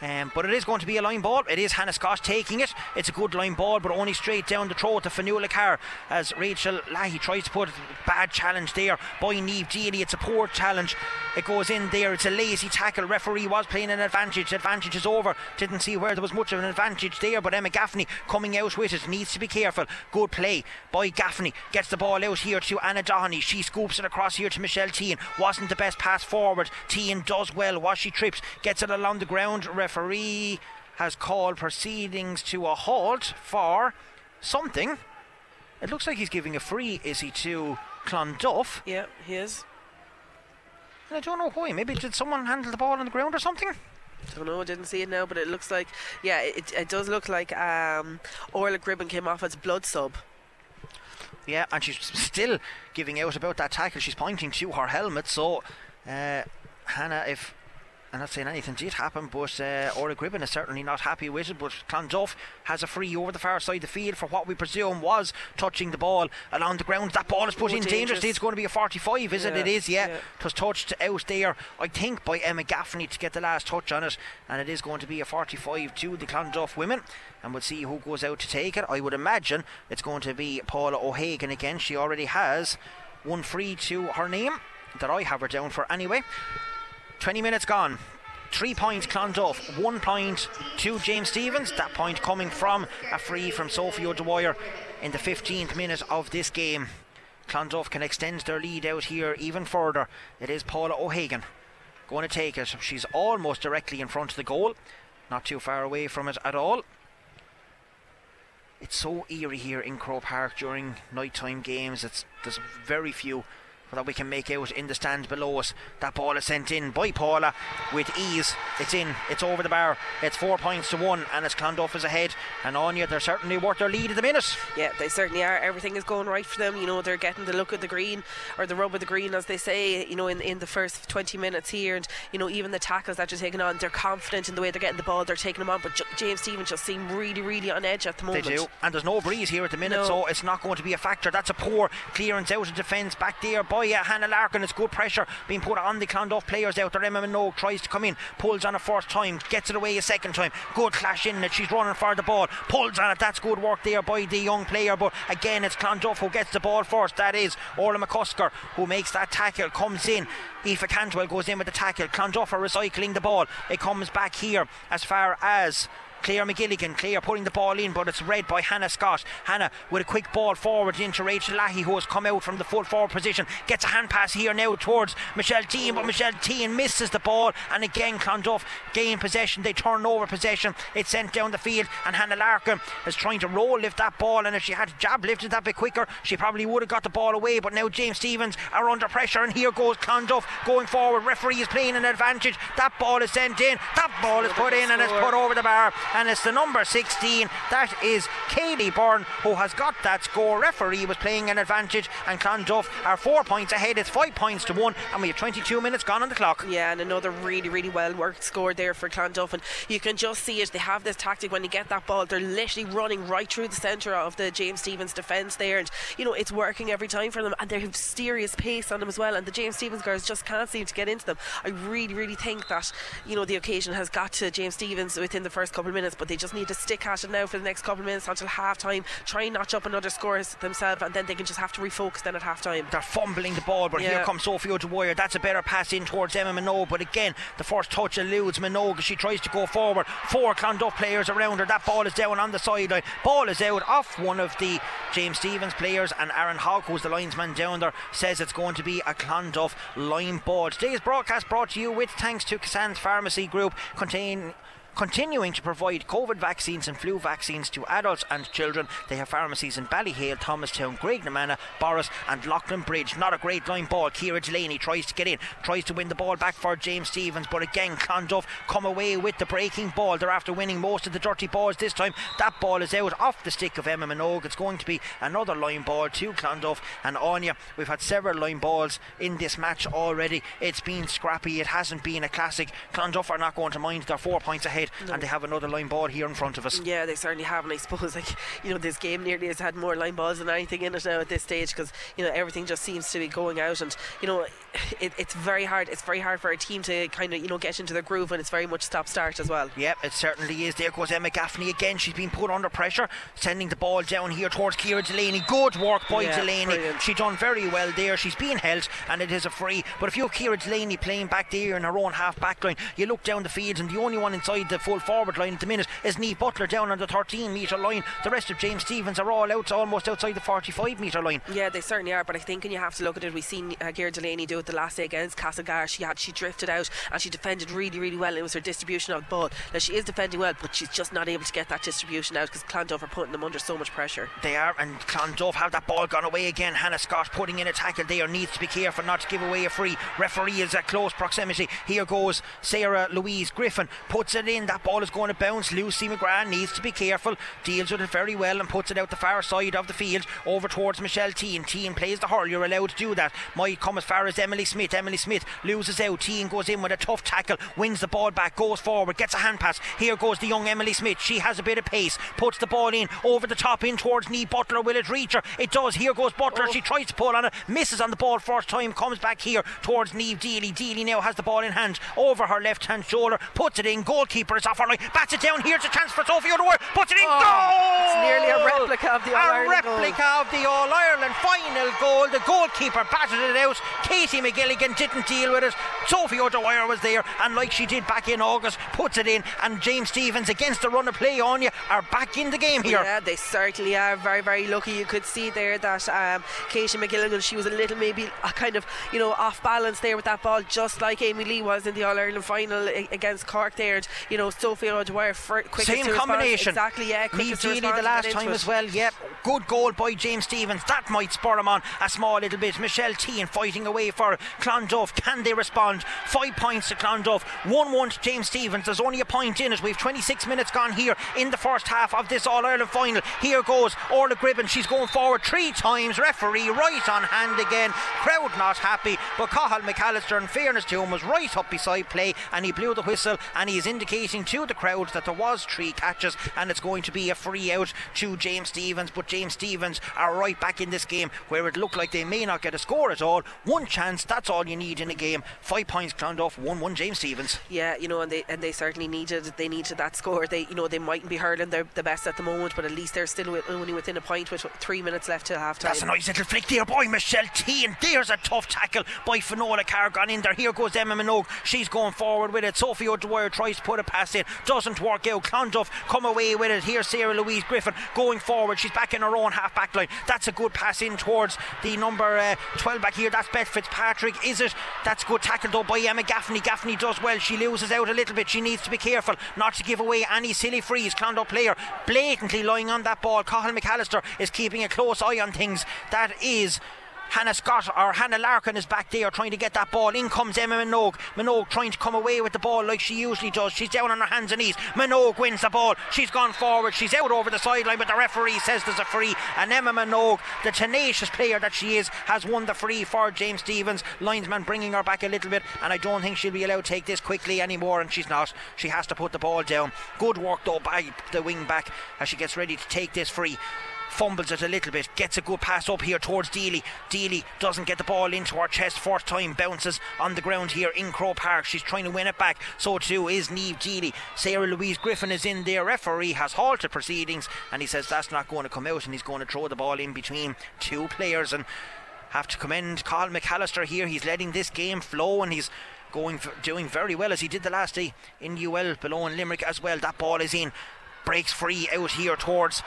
S3: Um, but it is going to be a line ball. It is Hannah Scott taking it. It's a good line ball, but only straight down the throat to Fionnuala Carr as Rachel Lahey tries to put. Bad challenge there by Neve Deely. It's a poor challenge. It goes in there. It's a lazy tackle. Referee was playing an advantage. Advantage is over. Didn't see where there was much of an advantage there, but Emma Gaffney coming out with it needs to be careful. Good play by Gaffney. Gets the ball out here to Anna Doheny. She scoops it across here to Michelle Tean. Wasn't the best pass forward. Tean does well. Was she trips? Gets it along the ground. Referee has called proceedings to a halt for something. It looks like he's giving a free, is he, to Clonduff?
S4: Yeah, he is.
S3: And I don't know why. Maybe did someone handle the ball on the ground or something?
S4: I don't know, I didn't see it now, but it looks like, yeah, it, it does look like um, Orla Gribben came off as blood sub.
S3: Yeah, and she's still giving out about that tackle. She's pointing to her helmet. So, uh, Hannah, if I'm not saying anything did happen, but uh, Orla Gribben is certainly not happy with it. But Clonduff has a free over the far side of the field for what we presume was touching the ball along the ground. That ball is put
S4: Oh,
S3: in dangerously. It's going to be a 45, is it?
S4: Yeah,
S3: It is, yeah.
S4: yeah.
S3: It was touched out there, I think, by Emma Gaffney to get the last touch on it. And it is going to be a 45 to the Clonduff women. And we'll see who goes out to take it. I would imagine it's going to be Paula O'Hagan again. She already has one free to her name that I have her down for anyway. 20 minutes gone. Three points Clonduff, one point to James Stephens. That point coming from a free from Sophie O'Dwyer in the 15th minute of this game. Clonduff can extend their lead out here even further. It is Paula O'Hagan going to take it. She's almost directly in front of the goal, not too far away from it at all. It's so eerie here in Croke Park during nighttime games. It's there's very few that we can make out in the stand below us. That ball is sent in by Paula with ease. It's in, it's over the bar. It's four points to one, and it's Clonduff is ahead. And Anya, they're certainly worth their lead at the minute.
S4: Yeah, they certainly are. Everything is going right for them. You know, they're getting the look of the green or the rub of the green, as they say. You know, in in the first 20 minutes here, and you know, even the tackles that you're taking on, they're confident in the way they're getting the ball. They're taking them on. But J- James Stephens just seem really, really on edge at the moment.
S3: They do, and there's no breeze here at the minute,
S4: No.
S3: so it's not going to be a factor. That's a poor clearance out of defence back there by uh, Hannah Larkin. It's good pressure being put on the Clonduff players out there. Emma Minogue tries to come in, pulls on a first time, gets it away a second time. Good clash in it. She's running for the ball, pulls on it. That's good work there by the young player. But again, it's Clonduff who gets the ball first. That is Orla McCusker who makes that tackle, comes in. Eva Cantwell goes in with the tackle. Clonduff are recycling the ball. It comes back here as far as. Claire McGilligan, Claire putting the ball in, but it's read by Hannah Scott. Hannah with a quick ball forward into Rachel Lahey, who has come out from the full forward position, gets a hand pass here now towards Michelle Teen, but Michelle Teen misses the ball, and again Clonduff gain possession. They turn over possession. It's sent down the field, and Hannah Larkin is trying to roll lift that ball, and if she had jab lifted that bit quicker, she probably would have got the ball away. But now James Stephens are under pressure, and here goes Clonduff going forward. Referee is playing an advantage. That ball is sent in. That ball is put in, and it's put over the bar, and it's the number 16. That is Kaylee Byrne who has got that score. Referee was playing an advantage, and Clonduff are four points ahead. It's five points to one, and we have 22 minutes gone on the clock.
S4: Yeah, and another really, really well worked score there for Clonduff. And you can just see it. They have this tactic when they get that ball, they're literally running right through the centre of the James Stephens defence there. And, you know, it's working every time for them. And they have serious pace on them as well. And the James Stephens girls just can't seem to get into them. I really, really think that, you know, the occasion has got to James Stephens within the first couple of minutes, but they just need to stick at it now for the next couple of minutes until half time. Try and notch up another score themselves, and then they can just have to refocus then at half time.
S3: They're fumbling the ball, but here
S4: Yeah.
S3: comes Sophie O'Dwyer. That's a better pass in towards Emma Minogue. But again, the first touch eludes Minogue she tries to go forward. Four Clonduff players around her. That ball is down on the sideline. Ball is out off one of the James Stephens players, and Aaron Hogg, who's the linesman down there, says it's going to be a Clonduff line ball. Today's broadcast brought to you with thanks to Cassan's Pharmacy Group, contain continuing to provide COVID vaccines and flu vaccines to adults and children. They have pharmacies in Ballyhale, Thomastown, Graignamanagh, Borris, and Leighlinbridge. Not a great line ball. Kira Delaney tries to get in, tries to win the ball back for James Stephens, but again, Clonduff come away with the breaking ball. They're after winning most of the dirty balls this time. That ball is out off the stick of Emma Minogue. It's going to be another line ball to Clonduff and Anya. We've had several line balls in this match already. It's been scrappy. It hasn't been a classic. Clonduff are not going to mind. They're four points ahead, and they have another line ball here in front of us.
S4: Yeah, they certainly have, and I suppose like you know this game nearly has had more line balls than anything in it now at this stage because you know everything just seems to be going out, and you know it, it's very hard. It's very hard for a team to kind of you know get into their groove, and it's very much stop start as well.
S3: Yep, it certainly is. There goes Emma Gaffney again. She's been put under pressure, sending the ball down here towards Kira Delaney. Good work by
S4: Yeah,
S3: Delaney.
S4: brilliant.
S3: She done very well there. She's been held, and it is a free. But if you're Kira Delaney playing back there in her own half back line, you look down the field, and the only one inside the the full forward line at the minute is Neve Butler down on the 13 metre line. The rest of James Stephens are all out, almost outside the 45 metre line.
S4: Yeah, they certainly are. But I think when you have to look at it, we've seen uh, Kira Delaney do it the last day against Castlegar. She had she drifted out and she defended really, really well. It was her distribution of the ball. Now she is defending well, but she's just not able to get that distribution out because Clonduff are putting them under so much pressure.
S3: They are, and Clonduff have that ball gone away again. Hannah Scott putting in a tackle there needs to be careful not to give away a free. Referee is at close proximity. Here goes Sarah Louise Griffin, puts it in. That ball is going to bounce. Lucy McGrath needs to be careful, deals with it very well, and puts it out the far side of the field over towards Michelle Teen. Teen plays the hurl. You're allowed to do that. Might come as far as Emily Smith. Emily Smith loses out. Teen goes in with a tough tackle, wins the ball back, goes forward, gets a hand pass. Here goes the young Emily Smith. She has a bit of pace, puts the ball in over the top in towards Neve Butler. Will it reach her? It does. Here goes Butler. Oh. She tries to pull on it, misses on the ball first time, comes back here towards Neve Deely. Deely now has the ball in hand over her left hand shoulder, puts it in. Goalkeeper is off line, bats it down. Here's a chance for Sophie O'Dwyer, puts it in. Oh, goal!
S4: It's nearly a replica of the All
S3: A replica
S4: goal.
S3: of the All Ireland final goal. The goalkeeper batted it out. Katie McGilligan didn't deal with it. Sophie O'Dwyer was there, and like she did back in August, puts it in. And James Stephens against the run of play on you are back in the game here.
S4: Yeah, they certainly are very, very lucky. You could see there that um, Katie McGilligan, she was a little maybe a kind of you know off balance there with that ball, just like Amy Lee was in the All Ireland final against Cork there. And, you know, Sophie O'Dwyer,
S3: same combination.
S4: Exactly, yeah.
S3: Neve Deely the last time as well. Yep, good goal by James Stephens. That might spur him on a small little bit. Michelle Teen fighting away for Clonduff. Can they respond? Five points to Clonduff. 1 1 to James Stephens. There's only a point in it. We've 26 minutes gone here in the first half of this All Ireland final. Here goes Orla Gribben. She's going forward three times. Referee right on hand again. Crowd not happy. But Cathal McAllister, in fairness to him, was right up beside play and he blew the whistle and he is indicating to the crowd that there was three catches and it's going to be a free out to James Stephens. But James Stephens are right back in this game where it looked like they may not get a score at all. One chance, that's all you need in a game. Five points Clonduff, one one James Stephens.
S4: Yeah, you know, and they and they certainly needed they needed that score. They you know they mightn't be hurling their the best at the moment, but at least they're still only within a point with three minutes left to half time.
S3: That's a nice little flick there, boy. Michelle T, and there's a tough tackle by Fionnuala Carr gone in there. Here goes Emma Minogue. She's going forward with it. Sophie O'Dwyer tries to put a pass in, doesn't work out. Clonduff come away with it. Here's Sarah Louise Griffin going forward. She's back in her own half back line. That's a good pass in towards the number uh, 12 back here. That's Beth Fitzpatrick. Is it? That's good tackle though by Emma Gaffney. Gaffney does well. She loses out a little bit. She needs to be careful not to give away any silly frees. Clonduff player blatantly lying on that ball. Cathal McAllister is keeping a close eye on things. That is Hannah Scott or Hannah Larkin is back there trying to get that ball. In comes Emma Minogue. Minogue trying to come away with the ball like she usually does. She's down on her hands and knees. Minogue wins the ball. She's gone forward. She's out over the sideline, but the referee says there's a free. And Emma Minogue, the tenacious player that she is, has won the free for James Stephens. Linesman bringing her back a little bit, and I don't think she'll be allowed to take this quickly anymore, and she's not. She has to put the ball down. Good work though by the wing back as she gets ready to take this free fumbles it a little bit, gets a good pass up here towards Deely. Deely doesn't get the ball into her chest first time, bounces on the ground here in Croke Park. She's trying to win it back. So too is Neve Deely. Sarah Louise Griffin is in there. Referee has halted proceedings and he says that's not going to come out and he's going to throw the ball in between two players and have to commend Cathal McAllister here. He's letting this game flow and he's going doing very well as he did the last day in UL below in Limerick as well. That ball is in breaks free out here towards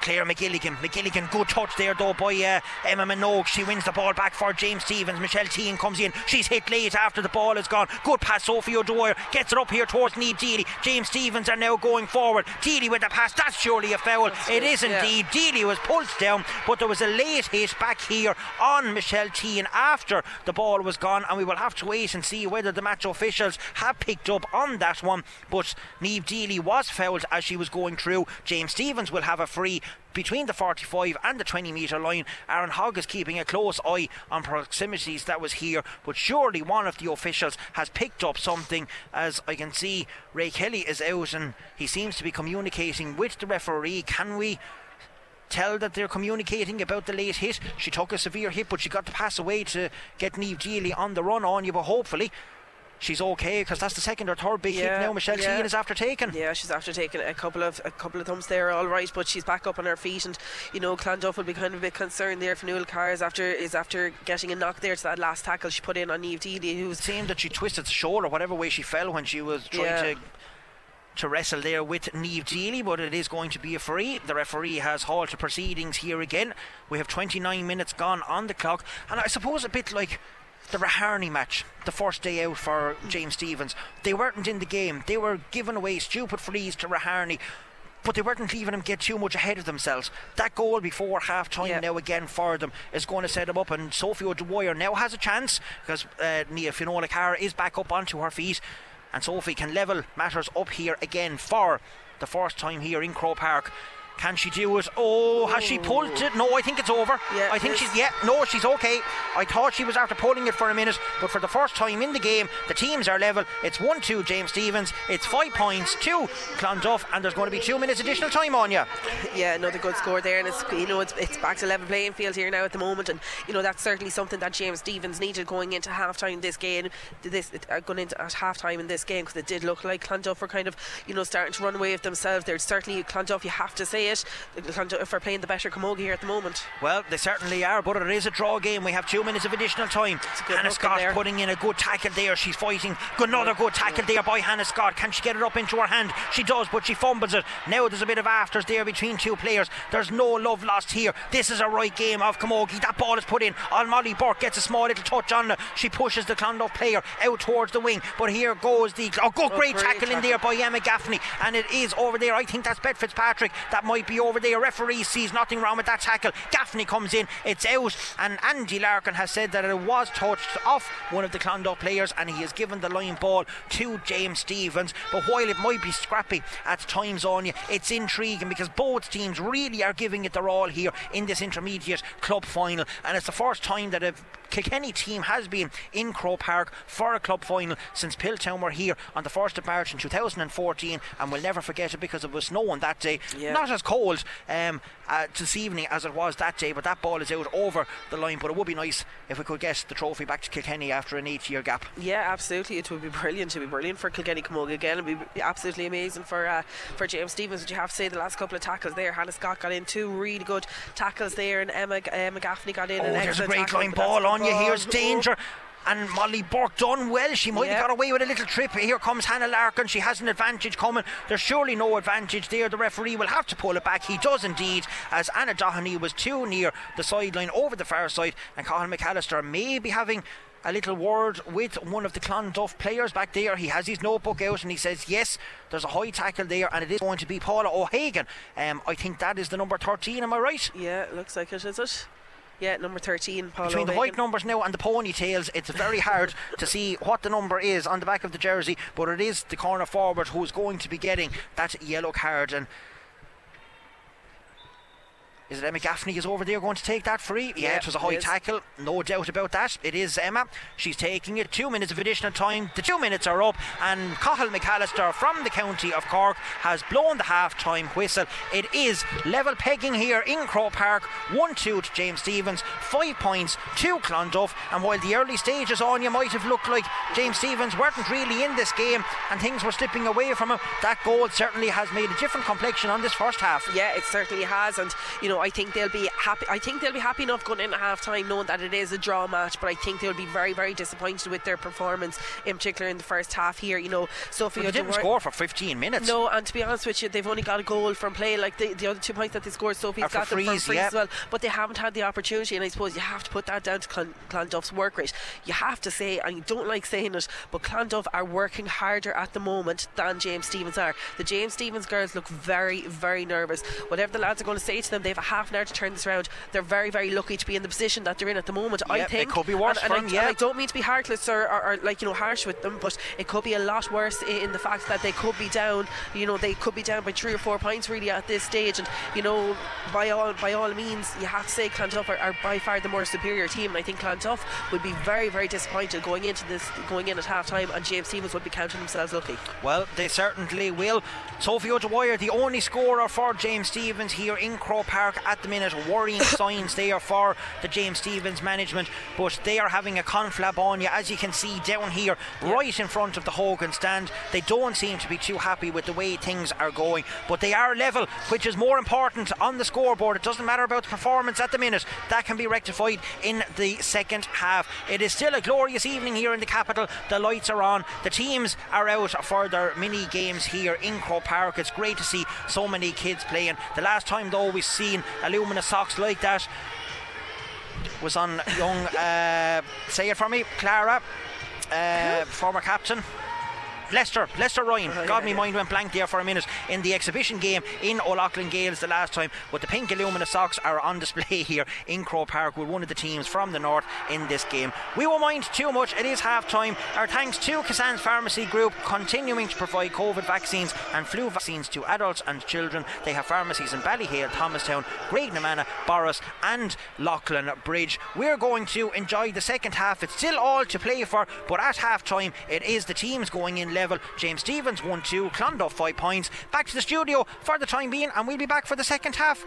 S3: Claire McGilligan. McGilligan, good touch there though by uh, Emma Minogue. She wins the ball back for James Stephens. Michelle Teen comes in. She's hit late after the ball is gone. Good pass, Sophie O'Dwyer gets it up here towards Neve Deely. James Stephens are now going forward. Deely with the pass. That's surely a foul. That's it is indeed. Yeah. Deely was pulsed down, but there was a late hit back here on Michelle Teen after the ball was gone, and we will have to wait and see whether the match officials have picked up on that one. But Neve Deely was fouled as she was going through. James Stephens will have a free between the 45 and the 20 metre line. Aaron Hogg is keeping a close eye on proximities that was here, but surely one of the officials has picked up something. As I can see, Ray Kelly is out and he seems to be communicating with the referee. Can we? tell that they're communicating about the late hit. She took a severe hit, but she got to pass away to get Neve Deely on the run on you. But hopefully, she's okay because that's the second or third big yeah, hit now Michelle yeah. Keane is after taking
S4: yeah she's after taking a couple of a couple of thumps there all right but she's back up on her feet and you know Clonduff will be kind of a bit concerned there Fionnuala Carr is after is after getting a knock there to that last tackle she put in on Neve Deely who's
S3: seemed that she twisted the shoulder whatever way she fell when she was trying yeah. to to wrestle there with Neve Deely, but it is going to be a free. The referee has halted proceedings here again. We have 29 minutes gone on the clock, and I suppose a bit like the Raharney match, the first day out for James Stephens, They weren't in the game. They were giving away stupid frees to Raharney. But they weren't leaving them get too much ahead of themselves. That goal before half time now again for them is going to set them up. And Sophie O'Dwyer now has a chance because uh, Nia Fionnuala Cara is back up onto her feet. And Sophie can level matters up here again for the first time here in Croke Park. Can she do it? Oh, has she pulled it? No, I think it's over.
S4: Yeah,
S3: I think she's yeah. No, she's okay. I thought she was after pulling it for a minute, but for the first time in the game, the teams are level. It's one-two James Stephens. It's five points to Clonduff, and there's going to be two minutes additional time on you.
S4: yeah, another good score there, and it's you know it's, it's back to level playing field here now at the moment, and you know that's certainly something that James Stephens needed going into half time this game, this uh, going into at half time in this game because it did look like Clonduff were kind of you know starting to run away with themselves. There's certainly Clonduff, you have to say it, Clonduff are playing the better Camogie here at the moment.
S3: Well, they certainly are, but it is a draw game. We have two minutes of additional time. Hannah Scott putting in a good tackle there. She's fighting. Another good tackle there by Hannah Scott. Can she get it up into her hand? She does, but she fumbles it. Now there's a bit of afters there between two players. There's no love lost here. This is a right game of Camogie. That ball is put in. On Molly Burke gets a small little touch on it. She pushes the Clonduff player out towards the wing. But here goes the oh, good, great,
S4: great
S3: tackle, in there by Emma Gaffney, and it is over there. I think that's Beth Fitzpatrick. That might be over there. Referee sees nothing wrong with that tackle. Gaffney comes in, it's out, and Andy Larkin has said that it was touched off one of the Clonduff players, and he has given the line ball to James Stephens. But while it might be scrappy at times on you, it's intriguing because both teams really are giving it their all here in this intermediate club final, and it's the first time that a Kilkenny team has been in Croke Park for a club final since Piltown were here on the 1st of March in 2014 and we'll never forget it because it was snowing that day
S4: Yeah.
S3: not as cold um, uh, this evening as it was that day but that ball is out over the line but it would be nice if we could get the trophy back to Kilkenny after an eight year gap
S4: Yeah, absolutely. It would be brilliant. It would be brilliant for Kilkenny Camogie again. It would be absolutely amazing for uh, for James Stephens. But you have to say the last couple of tackles there, Hannah Scott got in two really good tackles there, and Emma Emma Gaffney got in.
S3: oh
S4: an
S3: there's a great
S4: tackle,
S3: line ball on you here's danger and Molly Burke done well. She might
S4: Yeah.
S3: have got away with a little trip. Here comes Hannah Larkin. She has an advantage coming. There's surely no advantage there. The referee will have to pull it back. He does indeed, as Anna Doheny was too near the sideline over the far side, and Colin McAllister may be having a little word with one of the Clonduff players back there. He has his notebook out and he says, Yes, there's a high tackle there, and it is going to be Paula O'Hagan. Um, I think that is the number 13, am I right?
S4: Yeah, it looks like it, is it? Yeah, number 13, Paul
S3: Between the white numbers now and the ponytails, it's very hard to see what the number is on the back of the jersey, but it is the corner forward who's going to be getting that yellow card. And is it Emma Gaffney is over there going to take that free? Yeah,
S4: Yeah,
S3: it was a high tackle, no doubt about that. It is Emma. She's taking it. Two minutes of additional time. The two minutes are up, and Cathal McAllister from the county of Cork has blown the half time whistle. It is level pegging here in Croke Park. 1 2 to James Stephens, five points to Clonduff. And while the early stages on you might have looked like James Stephens weren't really in this game and things were slipping away from him, that goal certainly has made a different complexion on this first half.
S4: Yeah, it certainly has, and you know I think they'll be happy. I think they'll be happy enough going into half time, knowing that it is a draw match. But I think they'll be very, very disappointed with their performance, in particular in the first half here. You know, Sophie
S3: They didn't score for 15 minutes.
S4: No, and to be honest with you, they've only got a goal from play. Like the, the other two points that they scored, Sophie's got them from
S3: yeah.
S4: as well. But they haven't had the opportunity, and I suppose you have to put that down to Clan, Clonduff's work rate. You have to say, and you don't like saying it, but Clonduff are working harder at the moment than James Stephens are. The James Stephens girls look very, very nervous. Whatever the lads are going to say to them, they have a half an hour to turn this around. They're very, very lucky to be in the position that they're in at the moment. I
S3: Yeah, it
S4: think
S3: could be worse
S4: and, and I,
S3: 'em,
S4: and
S3: yeah.
S4: I don't mean to be heartless or, or, or like you know harsh with them, but it could be a lot worse in the fact that they could be down. You know, they could be down by three or four points really at this stage, and you know, by all by all means, you have to say Clonduff are, are by far the more superior team. And I think Clonduff would be very very disappointed going into this going in at half time, and James Stephens would be counting themselves lucky.
S3: Well, they certainly will. Sophie O'Dwyer, the only scorer for James Stephens here in Croke Park At the minute. Worrying signs there for the James Stephens management, but they are having a conflab on you, as you can see down here, right in front of the Hogan stand. They don't seem to be too happy with the way things are going, but they are level, which is more important on the scoreboard. It doesn't matter about the performance at the minute, that can be rectified in the second half. It is still a glorious evening here in the capital. The lights are on, the teams are out for their mini games here in Croke Park. It's great to see so many kids playing. The last time, though, we've seen Alumina socks like that was on young, uh, say it for me, Clara, uh, former captain. Lester, Lester Ryan.
S4: Oh,
S3: God,
S4: yeah,
S3: my
S4: yeah.
S3: mind went blank there for a minute in the exhibition game in O'Loughlin Gaels the last time. But the pink Illumina socks are on display here in Croke Park with one of the teams from the north in this game. We won't mind too much. It is half time. Our thanks to Cassan's Pharmacy Group continuing to provide COVID vaccines and flu vaccines to adults and children. They have pharmacies in Ballyhale, Thomastown, Graignamanagh, Borris, and Loughlin Bridge. We're going to enjoy the second half. It's still all to play for, but at half time, it is the teams going in level. James Stephens 1 2, Clonduff 5 points. Back to the studio for the time being, and we'll be back for the second half.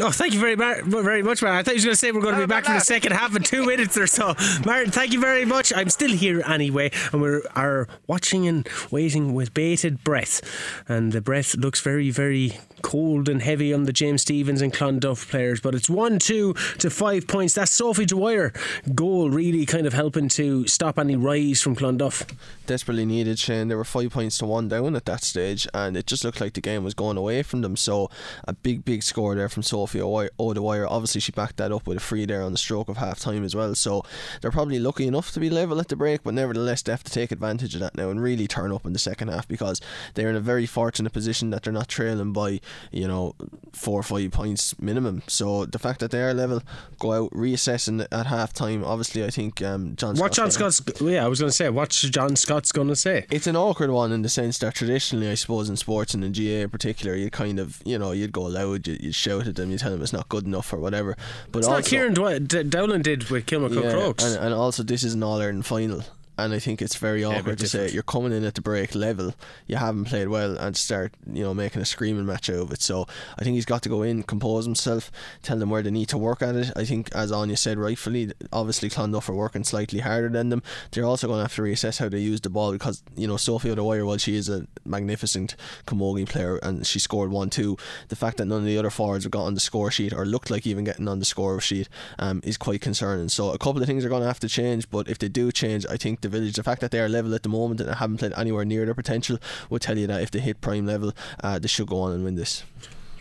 S5: Oh, thank you very, mar- very much, Martin. I thought you were going to say we're going to be back for the second half in two minutes or so. Martin, thank you very much. I'm still here anyway, and we are watching and waiting with bated breath. And the breath looks very, very cold and heavy on the James Stephens and Clonduff players. But it's 1 2 to 5 points. That's Sophie Dwyer goal, really kind of helping to stop any rise from Clonduff.
S6: desperately needed Shane. There were five points to one down at that stage, and it just looked like the game was going away from them. So a big, big score there from Sophie O'Wy- O'Dwyer. Obviously, she backed that up with a free there on the stroke of half time as well. So they're probably lucky enough to be level at the break, but nevertheless, they have to take advantage of that now and really turn up in the second half because they're in a very fortunate position that they're not trailing by you know four or five points minimum. So the fact that they are level, go out reassessing at half time. Obviously, I think um, John.
S5: What John
S6: Scott's.
S5: Yeah, I was going to say, what's John Scott's going to say?
S6: it's an awkward one in the sense that traditionally, I suppose, in sports and in GA in particular, you kind of, you know, you'd go loud, you, you'd shout at them, you tell them it's not good enough or whatever. But
S5: It's
S6: also,
S5: not Kieran Dw- D- Dowland did with Kilmacud
S6: yeah,
S5: Crokes.
S6: and, and also this is an All Ireland final. And I think it's very awkward to say you're coming in at the break level, you haven't played well, and start you know making a screaming match out of it. So I think he's got to go in, compose himself, tell them where they need to work at it. I think, as Anya said rightfully, obviously Clonduff are working slightly harder than them. They're also going to have to reassess how they use the ball because you know Sophie O'Dwyer, while she is a magnificent camogie player and she scored one two, the fact that none of the other forwards have got on the score sheet or looked like even getting on the score sheet um, is quite concerning. So a couple of things are going to have to change, but if they do change, I think the village, the fact that they are level at the moment and haven't played anywhere near their potential, will tell you that if they hit prime level, uh, they should go on and win this.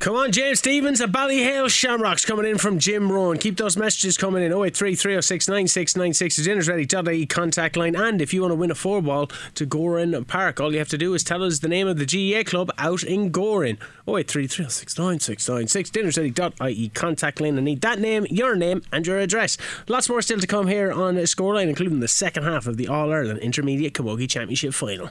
S5: Come on, James Stephens at Ballyhale Shamrocks coming in from Jim Rowan. Keep those messages coming in 083 306 9696. The dinner's ready.ie contact line. And if you want to win a four ball to Gowran Park, all you have to do is tell us the name of the GAA club out in Gorin. 083 306 9696. Dinner's ready.ie contact line. I need that name, your name, and your address. Lots more still to come here on Scoreline, including the second half of the All Ireland Intermediate Camogie Championship final.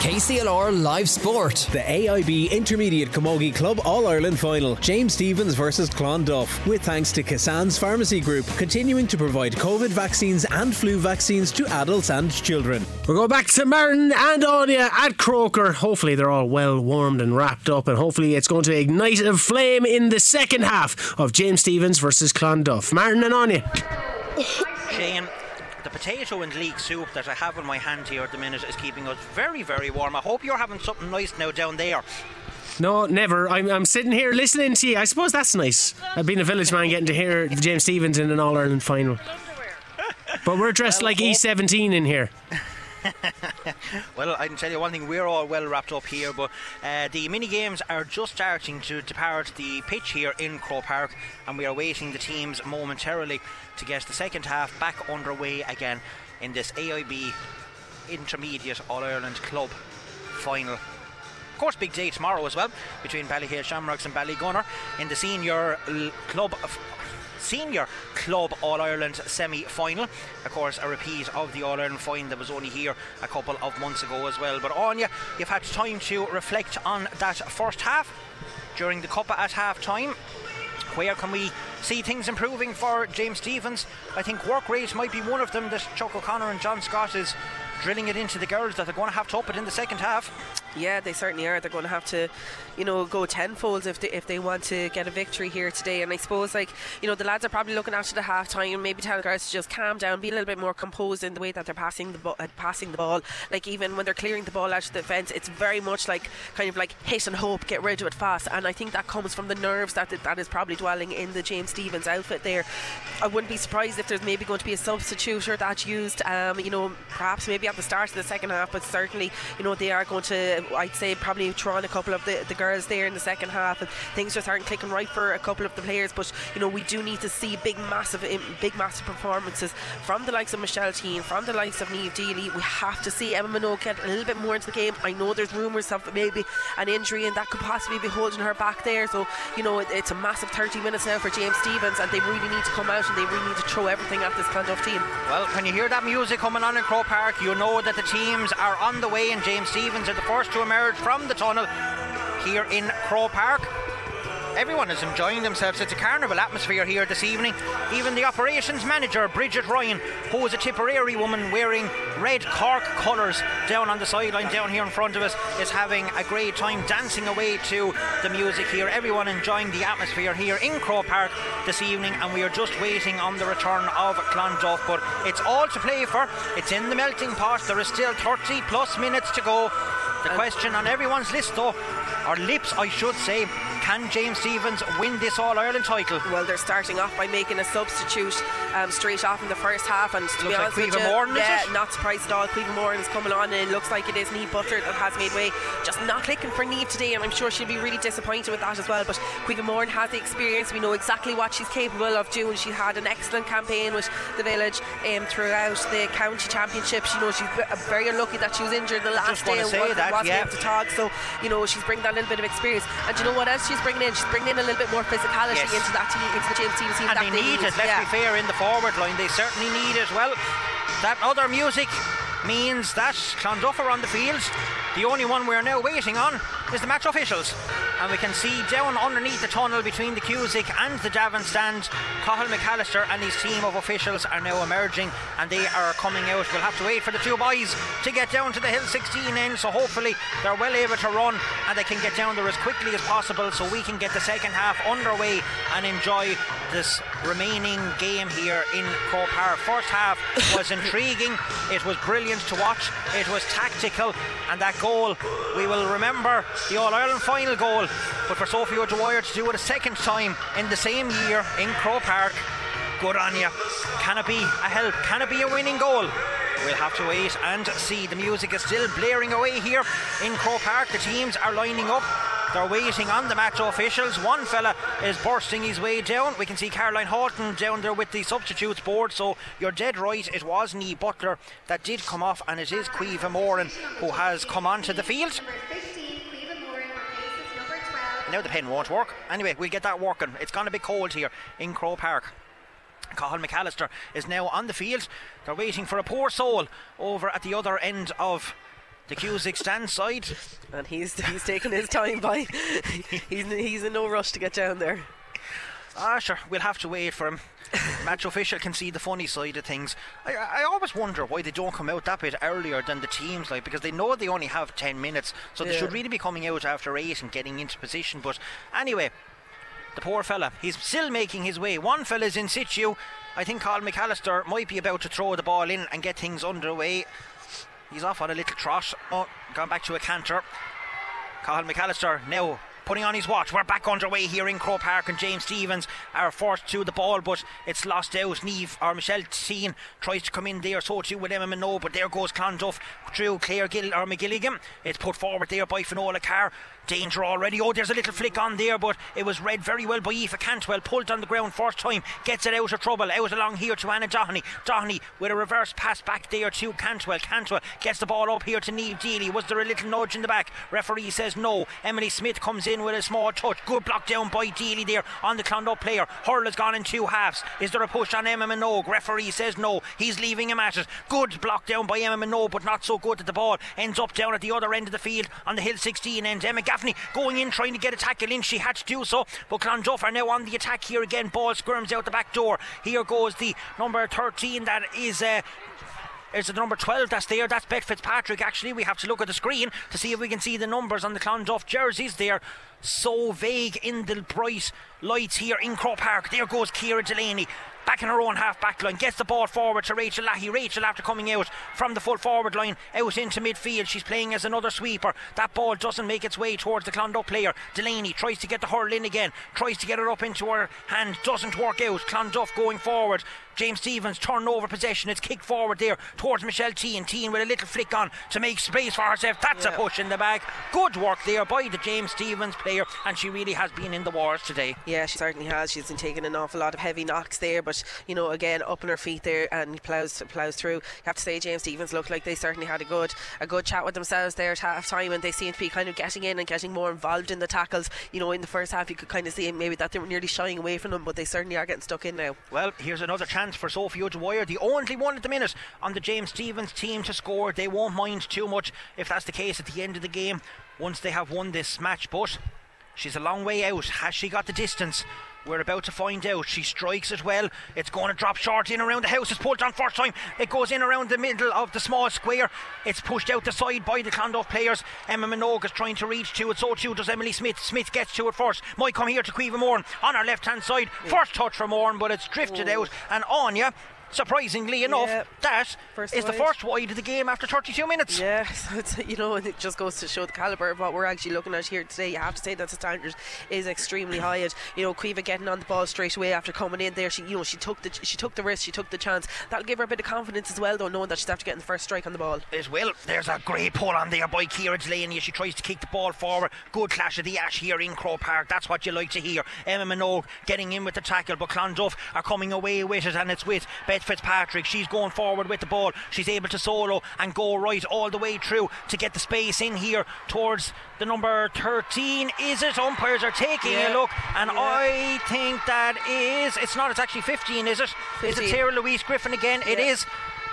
S2: KCLR Live Sport.
S1: The AIB Intermediate Camogie Club All Ireland Final. James Stephens versus Clonduff. With thanks to Cassan's Pharmacy Group, continuing to provide COVID vaccines and flu vaccines to adults and children.
S5: We'll go back to Martin and Anya at Croker. Hopefully, they're all well warmed and wrapped up, and hopefully, it's going to ignite a flame in the second half of James Stephens versus Clonduff. Martin and Anya.
S3: Shane, the potato and leek soup that I have in my hand here at the minute is keeping us very, very warm. I hope you're having something nice now down there.
S5: No, never. I'm, I'm sitting here listening to you. I suppose that's nice. I've been a village man getting to hear James Stephens in an All Ireland final. But we're dressed like E17 in here.
S3: Well, I can tell you one thing, we're all well wrapped up here, but uh, the mini games are just starting to depart the pitch here in Croke Park, and we are waiting the teams momentarily to get the second half back underway again in this AIB Intermediate All Ireland Club final. Course, big day tomorrow as well between Ballyhale Shamrocks and Ballygunner in the senior l- club. Of, Senior Club All Ireland semi final. Of course, a repeat of the All Ireland final that was only here a couple of months ago as well. But Anya, you've had time to reflect on that first half during the Cup at half time. Where can we see things improving for James Stephens? I think work rate might be one of them that Chuck O'Connor and John Scott is drilling it into the girls that they're going to have to up it in the second half.
S4: Yeah, they certainly are. They're going to have to, you know, go tenfold if they if they want to get a victory here today. And I suppose, like, you know, the lads are probably looking after the half time, maybe tell the guys to just calm down, be a little bit more composed in the way that they're passing the ball. Uh, passing the ball, like even when they're clearing the ball out of the fence, it's very much like kind of like hit and hope, get rid of it fast. And I think that comes from the nerves that that is probably dwelling in the James Stephens outfit there. I wouldn't be surprised if there's maybe going to be a substitute or that used, um, you know, perhaps maybe at the start of the second half, but certainly, you know, they are going to, I'd say, probably throw on a couple of the, the girls there in the second half, and things just aren't clicking right for a couple of the players. But you know, we do need to see big, massive, big, massive performances from the likes of Michelle Teague, from the likes of Neve Deely. We have to see Emma Minogue get a little bit more into the game. I know there's rumours of maybe an injury, and that could possibly be holding her back there. So you know, it, it's a massive 30 minutes now for James Stephens, and they really need to come out and they really need to throw everything at this Clonduff team.
S3: Well, when you hear that music coming on in Croke Park, you know that the teams are on the way, and James Stephens are the first to emerge from the tunnel here in Croke Park. Everyone is enjoying themselves. It's a carnival atmosphere here this evening. Even the operations manager, Bridget Ryan, who is a Tipperary woman wearing red Cork colours down on the sideline, down here in front of us, is having a great time dancing away to the music here. Everyone enjoying the atmosphere here in Croke Park this evening, and we are just waiting on the return of Clonduff. But it's all to play for. It's in the melting pot. There is still 30 plus minutes to go. The question on everyone's list, though, or lips, I should say, can James Stephens win this All Ireland title?
S4: Well, they're starting off by making a substitute um, straight off in the first half, and to be honest
S3: like
S4: with you,
S3: Moran,
S4: yeah, not surprised at all. Cleva Moran is coming on, and it looks like it is Niamh Butler that has made way. Just not clicking for Niamh today, and I'm sure she'll be really disappointed with that as well. But Cleva Moran has the experience. We know exactly what she's capable of doing. She had an excellent campaign with the village um, throughout the county championships. You know, she's very unlucky that she was injured the last day
S3: wanna
S4: and
S3: say
S4: wasn't,
S3: that,
S4: wasn't
S3: yeah.
S4: able to talk. So, you know, she's bringing that little bit of experience. And you know what else she's bringing in? She's bringing in a little bit more physicality
S3: Yes.
S4: into that team, into the James team.
S3: and
S4: that
S3: they need it. Let's
S4: yeah.
S3: be fair in the forward line. They certainly need it. Well, that other music means that Clonduff are on the field. The only one we're now waiting on is the match officials. And we can see down underneath the tunnel between the Cusack and the Davin stand, Cathal McAllister and his team of officials are now emerging and they are coming out. We'll have to wait for the two boys to get down to the Hill 16 end, so hopefully they're well able to run and they can get down there as quickly as possible so we can get the second half underway and enjoy this remaining game here in Croke Park. First half was intriguing, it was brilliant to watch, it was tactical, and that goal, we will remember the All Ireland final goal. But for Sophie O'Dwyer to do it a second time in the same year in Croke Park, good on you. Can it be a help? Can it be a winning goal? We'll have to wait and see. The music is still blaring away here in Croke Park. The teams are lining up. They're waiting on the match officials. One fella is bursting his way down. We can see Caroline Horton down there with the substitutes board. So you're dead right. It was Nee Butler that did come off, and it is Quiva Moran who has come onto the field.
S7: Number 15, Cleveland Moore replaces number 12.
S3: Now the pen won't work. Anyway, we'll get that working. It's going to be cold here in Croke Park. Cathal McAllister is now on the field. They're waiting for a poor soul over at the other end of the Cusack stand side.
S4: And he's he's taking his time by. he's he's in no rush to get down there.
S3: Ah, sure, we'll have to wait for him. Match official can see the funny side of things. I, I always wonder why they don't come out that bit earlier than the teams, like because they know they only have ten minutes, so they should really be coming out after eight and getting into position. But anyway, the poor fella, he's still making his way. One fella's in situ. I think Cathal McAllister might be about to throw the ball in and get things underway. He's off on a little trot. Oh, gone back to a canter. Cathal McAllister now putting on his watch. We're back underway here in Croke Park, and James Stephens are forced to the ball, but it's lost out. Neve or Michelle Teen tries to come in there, so too with Emma Minogue, but there goes Clonduff through Claire Gill or McGilligan. It's put forward there by Fionnuala Carr. Danger already. Oh, there's a little flick on there, but it was read very well by Eva Cantwell. Pulled on the ground first time, gets it out of trouble. Out along here to Anna Doheny. Doheny with a reverse pass back there to Cantwell. Cantwell gets the ball up here to Neve Deely. Was there a little nudge in the back? Referee says no. Emily Smith comes in with a small touch. Good block down by Deely there on the Clonduff player. Hurl has gone in two halves. Is there a push on Emma Minogue? Referee says no. He's leaving him at it. Good block down by Emma Minogue, but not so good at the ball. Ends up down at the other end of the field on the Hill 16 end. Emma Gaffney going in trying to get a tackle in. She had to do so, but Clonduff are now on the attack here again. Ball squirms out the back door. Here goes the number 13 that is. Uh, Is it number 12 that's there? That's Beth Fitzpatrick. Actually, we have to look at the screen to see if we can see the numbers on the Clonduff jerseys there. So vague in the bright lights here in Croke Park. There goes Kira Delaney back in her own half back line, gets the ball forward to Rachel Lahey. Rachel, after coming out from the full forward line, out into midfield, she's playing as another sweeper. That ball doesn't make its way towards the Clonduff player. Delaney tries to get the hurl in again, tries to get it up into her hand, doesn't work out. Clonduff going forward. James Stephens turn over possession. It's kicked forward there towards Michelle Teen. Teen with a little flick on to make space for herself. That's a push in the bag. Good work there by the James Stephens player, and she really has been in the wars today.
S4: Yeah, she certainly has. She's been taking an awful lot of heavy knocks there, but you know, again, up on her feet there and plows plows through. You have to say, James Stephens looked like they certainly had a good a good chat with themselves there at half time, and they seem to be kind of getting in and getting more involved in the tackles. You know, in the first half, you could kind of see maybe that they were nearly shying away from them, but they certainly are getting stuck in now.
S3: Well, here's another chance for Sophie O'Dwyer, the only one at the minute on the James Stephens team to score. They won't mind too much if that's the case at the end of the game once they have won this match, but she's a long way out. Has she got the distance? We're about to find out. She strikes it well. It's going to drop short in around the house. It's pulled on first time. It goes in around the middle of the small square. It's pushed out the side by the Clonduff players. Emma Minogue is trying to reach to it. So too does Emily Smith. Smith gets to it first. Might come here to Quiva Moran on her left hand side. First touch for Moran, but it's drifted out. And Anya, surprisingly enough,
S4: Yeah.
S3: that
S4: First
S3: is the first wide of the game after 32 minutes.
S4: Yeah, so it's, you know, and it just goes to show the calibre of what we're actually looking at here today. You have to say that the standard is extremely high. And you know, Quiva getting on the ball straight away after coming in there, she you know she took the she took the risk, she took the chance. That'll give her a bit of confidence as well, though, knowing that she's after getting the first strike on the ball.
S3: as well. There's a great pull on there by Kira Delaney as she tries to kick the ball forward. Good clash of the ash here in Croke Park. That's what you like to hear. Emma Minogue getting in with the tackle, but Clonduff are coming away with it, and it's with Beth Fitzpatrick. She's going forward with the ball. She's able to solo and go right all the way through to get the space in here towards the number 13. Is it? Umpires are taking
S4: Yeah.
S3: a look, and
S4: Yeah.
S3: I think that is. It's not. It's actually 15. Is it? Is it
S4: 15.
S3: Sarah Louise Griffin again? It
S4: Yeah.
S3: is.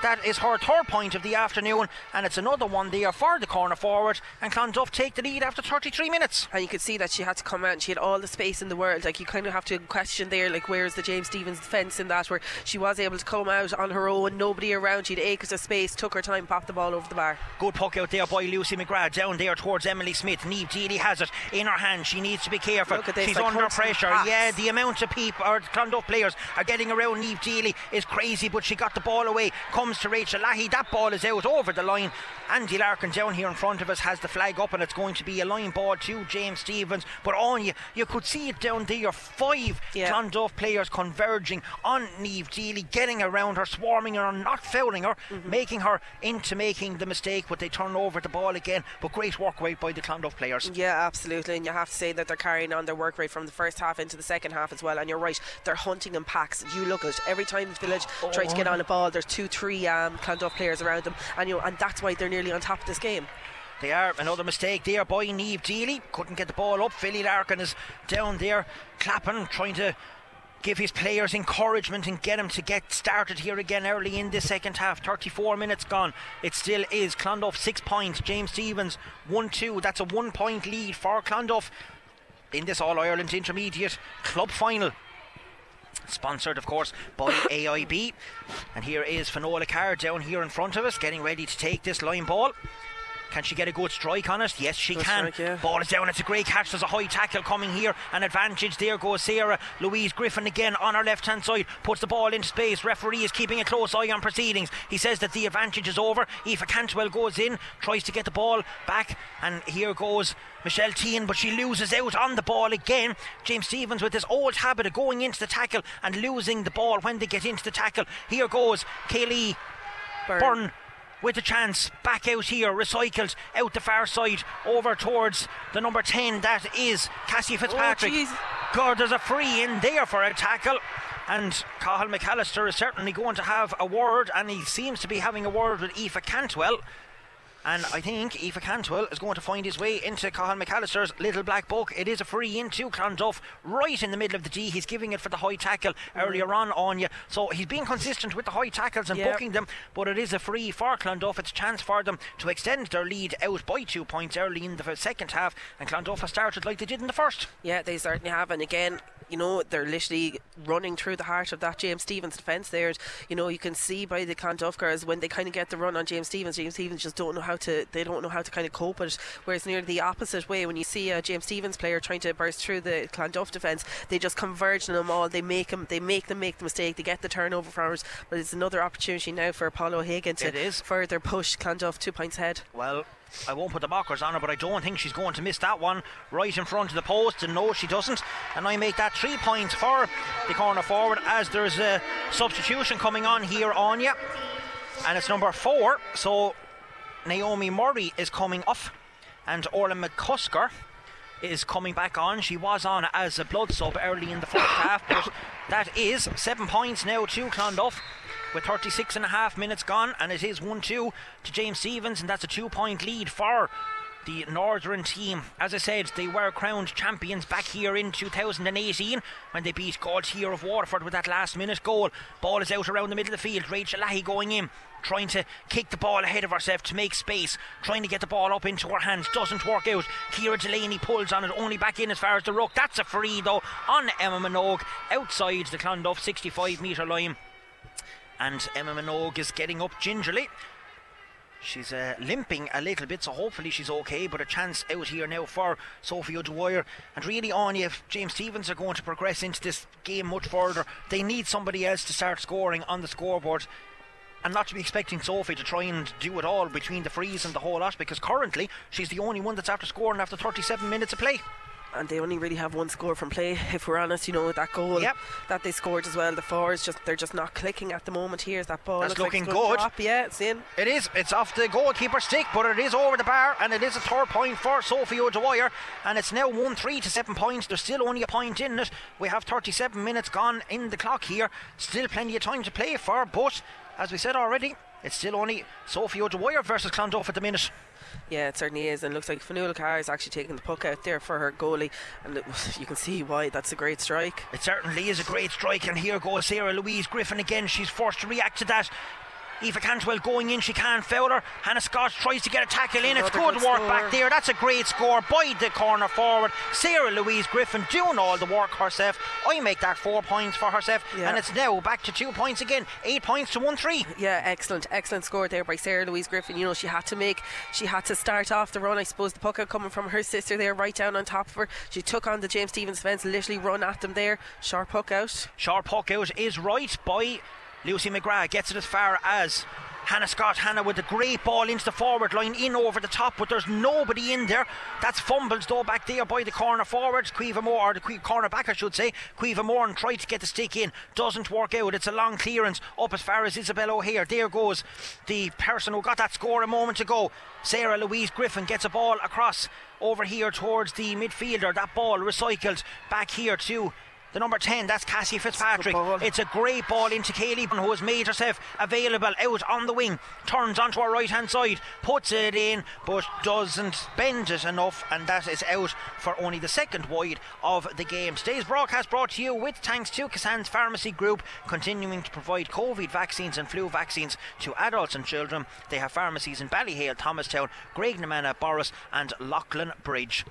S3: That is her third point of the afternoon, and it's another one there for the corner forward. And Clonduff take the lead after 33 minutes.
S4: And you could see that she had to come out and she had all the space in the world. Like you kind of have to question there, like where's the James Stephens defence in that, where she was able to come out on her own, nobody around. She had acres of space, took her time, popped the ball over the bar.
S3: Good puck out there by Lucy McGrath. Down there towards Emily Smith. Neve Deely has it in her hand. She needs to be careful.
S4: This,
S3: She's
S4: like
S3: under pressure. Yeah, the amount of people or Clonduff players are getting around Neve Deely is crazy, but she got the ball away. Comes to Rachel Lahey. That ball is out over the line. Andy Larkin down here in front of us has the flag up, and it's going to be a line ball to James Stephens. But on you, you could see it down there. Five
S4: Yeah.
S3: Players converging on Neve Deely, getting around her, swarming her, not fouling her,
S4: Mm-hmm.
S3: making her into making the mistake, but they turn over the ball again. But great work rate by the Clonduff players.
S4: Yeah, absolutely. And you have to say that they're carrying on their work rate from the first half into the second half as well. And you're right, they're hunting in packs. You look at every time the village tries to get on a ball, there's two, three um, Clonduff players around them, and you know, and that's why they're nearly on top of this game.
S3: They are another mistake there by Neve Deely. Couldn't get the ball up. Philly Larkin is down there clapping, trying to give his players encouragement and get them to get started here again early in the second half. 34 minutes gone. It still is Clonduff six points. James Stephens one two. That's a one point lead for Clonduff in this All Ireland Intermediate Club Final. Sponsored, of course, by AIB. And here is Fionnuala Carr down here in front of us, getting ready to take this line ball. Can she get a good strike on it? Yes, she
S4: Good
S3: can.
S4: strike, yeah.
S3: Ball is down. It's a great catch. There's a high tackle coming here. An advantage. There goes Sarah. Louise Griffin again on her left hand side. Puts the ball into space. Referee is keeping a close eye on proceedings. He says that the advantage is over. Eva Cantwell goes in, tries to get the ball back. And here goes Michelle Teen, but she loses out on the ball again. James Stephens with his old habit of going into the tackle and losing the ball when they get into the tackle. Here goes Kaylee
S4: Burn.
S3: Byrne with a chance back out here, recycled out the far side over towards the number 10. That is Cassie oh, Fitzpatrick.
S4: jeez.
S3: God, there's a free in there for a tackle. And Cathal McAllister is certainly going to have a word, and he seems to be having a word with Eva Cantwell. And I think Eva Cantwell is going to find his way into Cathal McAllister's little black book. It is a free into Clonduff, right in the middle of the D. He's giving it for the high tackle earlier on on you. So he's being consistent with the high tackles and
S4: Yeah.
S3: booking them, but it is a free for Clonduff. It's a chance for them to extend their lead out by two points early in the second half. And Clonduff has started like they did in the first.
S4: Yeah, they certainly have. And again, you know, they're literally running through the heart of that James Stephens defence there. You know, you can see by the girls when they kind of get the run on James Stephens, James Stephens just don't know how to, they don't know how to kind of cope with it. Whereas near the opposite way, when you see a James Stephens player trying to burst through the Clonduff defence, they just converge on them all. They make them, they make them make the mistake. They get the turnover from us. But it's another opportunity now for Paula O'Hagan to
S3: It is.
S4: further push Clonduff two points ahead.
S3: Well, I won't put the markers on her, but I don't think she's going to miss that one right in front of the post. And no, she doesn't. And I make that three points for the corner forward as there's a substitution coming on here on you. And it's number four. So Naomi Murray is coming off, and Orla McCusker is coming back on. She was on as a blood sub early in the first half, but that is seven points now to Clonduff with 36 and a half minutes gone, and it is 1 2 to James Stephens, and that's a two point lead for the Northern team. As I said, they were crowned champions back here in 2018 when they beat God's here of Waterford with that last minute goal. Ball is out around the middle of the field. Rachel Lahey going in. Trying to kick the ball ahead of herself to make space, trying to get the ball up into her hands, doesn't work out. Kira Delaney pulls on it, only back in as far as the ruck. That's a free though on Emma Minogue outside the Clonduff 65 metre line and Emma Minogue is getting up gingerly. She's uh, limping a little bit, so hopefully she's okay. But a chance out here now for Sophie O'Dwyer. And really, on if James Stephens are going to progress into this game much further, they need somebody else to start scoring on the scoreboard. And not to be expecting Sophie to try and do it all between the freeze and the whole lot, because currently she's the only one that's after scoring after 37 minutes of play.
S4: And they only really have one score from play. If we're honest, you know that goal
S3: Yep.
S4: that they scored as well. The forwards just they're just not clicking at the moment. Here's that ball.
S3: That's
S4: looks like
S3: looking
S4: it's
S3: good.
S4: Drop. Yeah, it's in.
S3: It is. It's off the goalkeeper stick, but it is over the bar, and it is a third point for Sophie O'Dwyer. And it's now 1 3 to 7 points. There's still only a point in it. We have 37 minutes gone in the clock here. Still plenty of time to play for, but as we said already, it's still only Sophie O'Dwyer versus Clonduff at the minute.
S4: Yeah, it certainly is, and it looks like Fionnuala Carr is actually taking the puck out there for her goalie, and it, you can see why. That's a great strike.
S3: It certainly is a great strike, and here goes Sarah Louise Griffin again. She's forced to react to that. Eva Cantwell going in, she can't foul her. Hannah Scott tries to get a tackle in. It's good
S4: good
S3: work
S4: score.
S3: back there. That's a great score by the corner forward. Sarah Louise Griffin doing all the work herself. I make that four points for herself,
S4: Yeah.
S3: and it's now back to two points again. Eight points to one three.
S4: Yeah, excellent, excellent score there by Sarah Louise Griffin. You know, she had to make, she had to start off the run. I suppose the puck out coming from her sister there, right down on top of her. She took on the James Stephens fence, literally run at them there. Sharp puck out.
S3: Sharp puck out is right by Lucy McGrath. Gets it as far as Hannah Scott. Hannah with a great ball into the forward line, in over the top, but there's nobody in there. That's fumbles though back there by the corner forwards. Quiva Moore, or the que- corner back, I should say. Quiva Moore and tried to get the stick in. Doesn't work out. It's a long clearance up as far as Isabel O'Hare. There goes the person who got that score a moment ago. Sarah Louise Griffin gets a ball across over here towards the midfielder. That ball recycled back here to the number 10, that's Cassie Fitzpatrick. It's a great ball into Kaylee, who has made herself available out on the wing. Turns onto her right hand side, puts it in, but doesn't bend it enough, and that is out for only the second wide of the game. Today's broadcast brought to you with thanks to Cassan's Pharmacy Group, continuing to provide COVID vaccines and flu vaccines to adults and children. They have pharmacies in Ballyhale, Thomastown, Graignamanagh, Borris, and Loughlin Bridge.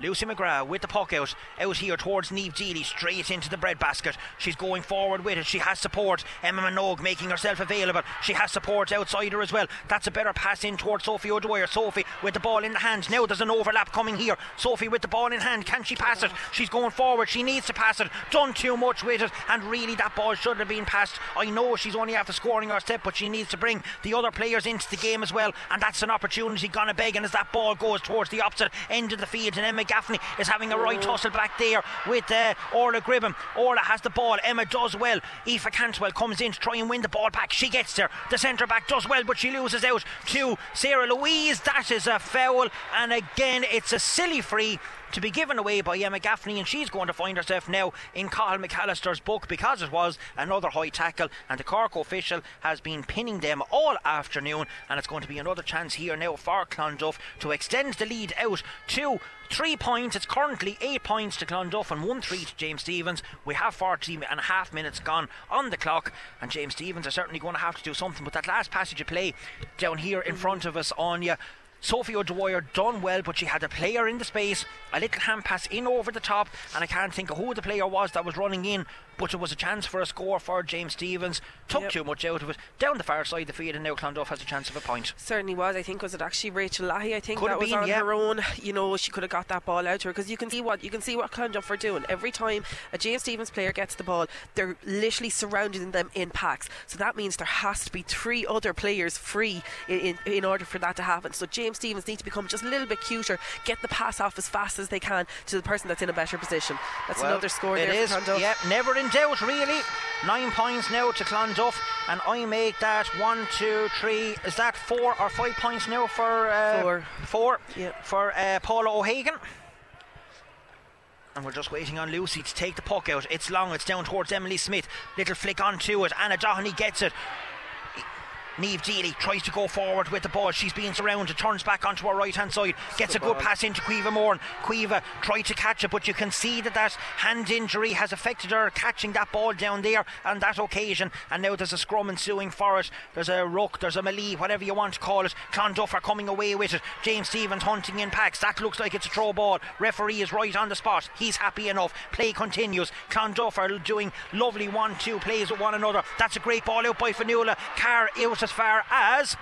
S3: Lucy McGrath with the puck out, out here towards Neve Deely, straight into the breadbasket. She's going forward with it. She has support. Emma Minogue making herself available. She has support outside her as well. That's a better pass in towards Sophie O'Dwyer. Sophie with the ball in the hand. Now there's an overlap coming here. Sophie with the ball in hand. Can she pass it? She's going forward. She needs to pass it. Done too much with it, and really that ball should have been passed. I know she's only after scoring her step, but she needs to bring the other players into the game as well, and that's an opportunity gonna beg. And as that ball goes towards the opposite end of the field, and Emma Gaffney is having a right tussle back there with uh, Orla Gribben. Orla has the ball. Emma does well. Aoife Cantwell comes in to try and win the ball back. She gets there. The centre back does well, but she loses out to Sarah Louise. That is a foul, and again, it's a silly free to be given away by Emma Gaffney, and she's going to find herself now in Cathal McAllister's book because it was another high tackle, and the Cork official has been pinning them all afternoon, and it's going to be another chance here now for Clonduff to extend the lead out to three points. It's currently eight points to Clonduff and one three to James Stephens. We have 40 and a half minutes gone on the clock, and James Stephens are certainly going to have to do something. But that last passage of play down here in front of us, Anya Sophie O'Dwyer done well, but she had a player in the space, a little hand pass in over the top, and I can't think of who the player was that was running in, but it was a chance for a score for James Stephens. Took
S4: Yep.
S3: too much out of it. Down the far side of the field, and now Clonduff has a chance of a point.
S4: Certainly was. I think was it actually Rachel Lahey. I think
S3: Could
S4: that
S3: have
S4: was
S3: been,
S4: on
S3: yeah.
S4: her own. You know, she could have got that ball out to her because you can see what you can see what Clonduff are doing every time a James Stephens player gets the ball. They're literally surrounding them in packs. So that means there has to be three other players free in, in, in order for that to happen. So James Stephens needs to become just a little bit cuter, get the pass off as fast as they can to the person that's in a better position. That's
S3: Well,
S4: another score
S3: It
S4: there
S3: is. Yep, never in doubt, really. Nine points now to Clonduff, and I make that one, two, three. Is that four or five points now for uh,
S4: Four.
S3: Four.
S4: Yep.
S3: For uh, Paula O'Hagan. And we're just waiting on Lucy to take the puck out. It's long, it's down towards Emily Smith. Little flick onto it. Anna Doheny gets it. Neve Deely tries to go forward with the ball. She's being surrounded, turns back onto her right hand side, gets a good pass into Quiva Moore. Quiva tried to catch it, but you can see that that hand injury has affected her catching that ball down there on that occasion. And now there's a scrum ensuing for it. There's a ruck, there's a melee, whatever you want to call it. Clonduff are coming away with it. James Stephens hunting in packs. That looks like it's a throw ball. Referee is right on the spot. He's happy enough. Play continues. Clonduff are doing lovely one-two plays with one another. That's a great ball out by Fionnuala. Carr out as far as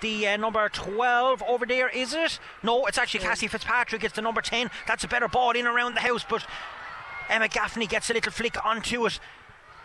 S3: the uh, number 12 over there, is it? No, it's actually Cassie Fitzpatrick. It's the number 10. That's a better ball in around the house, but Emma Gaffney gets a little flick onto it.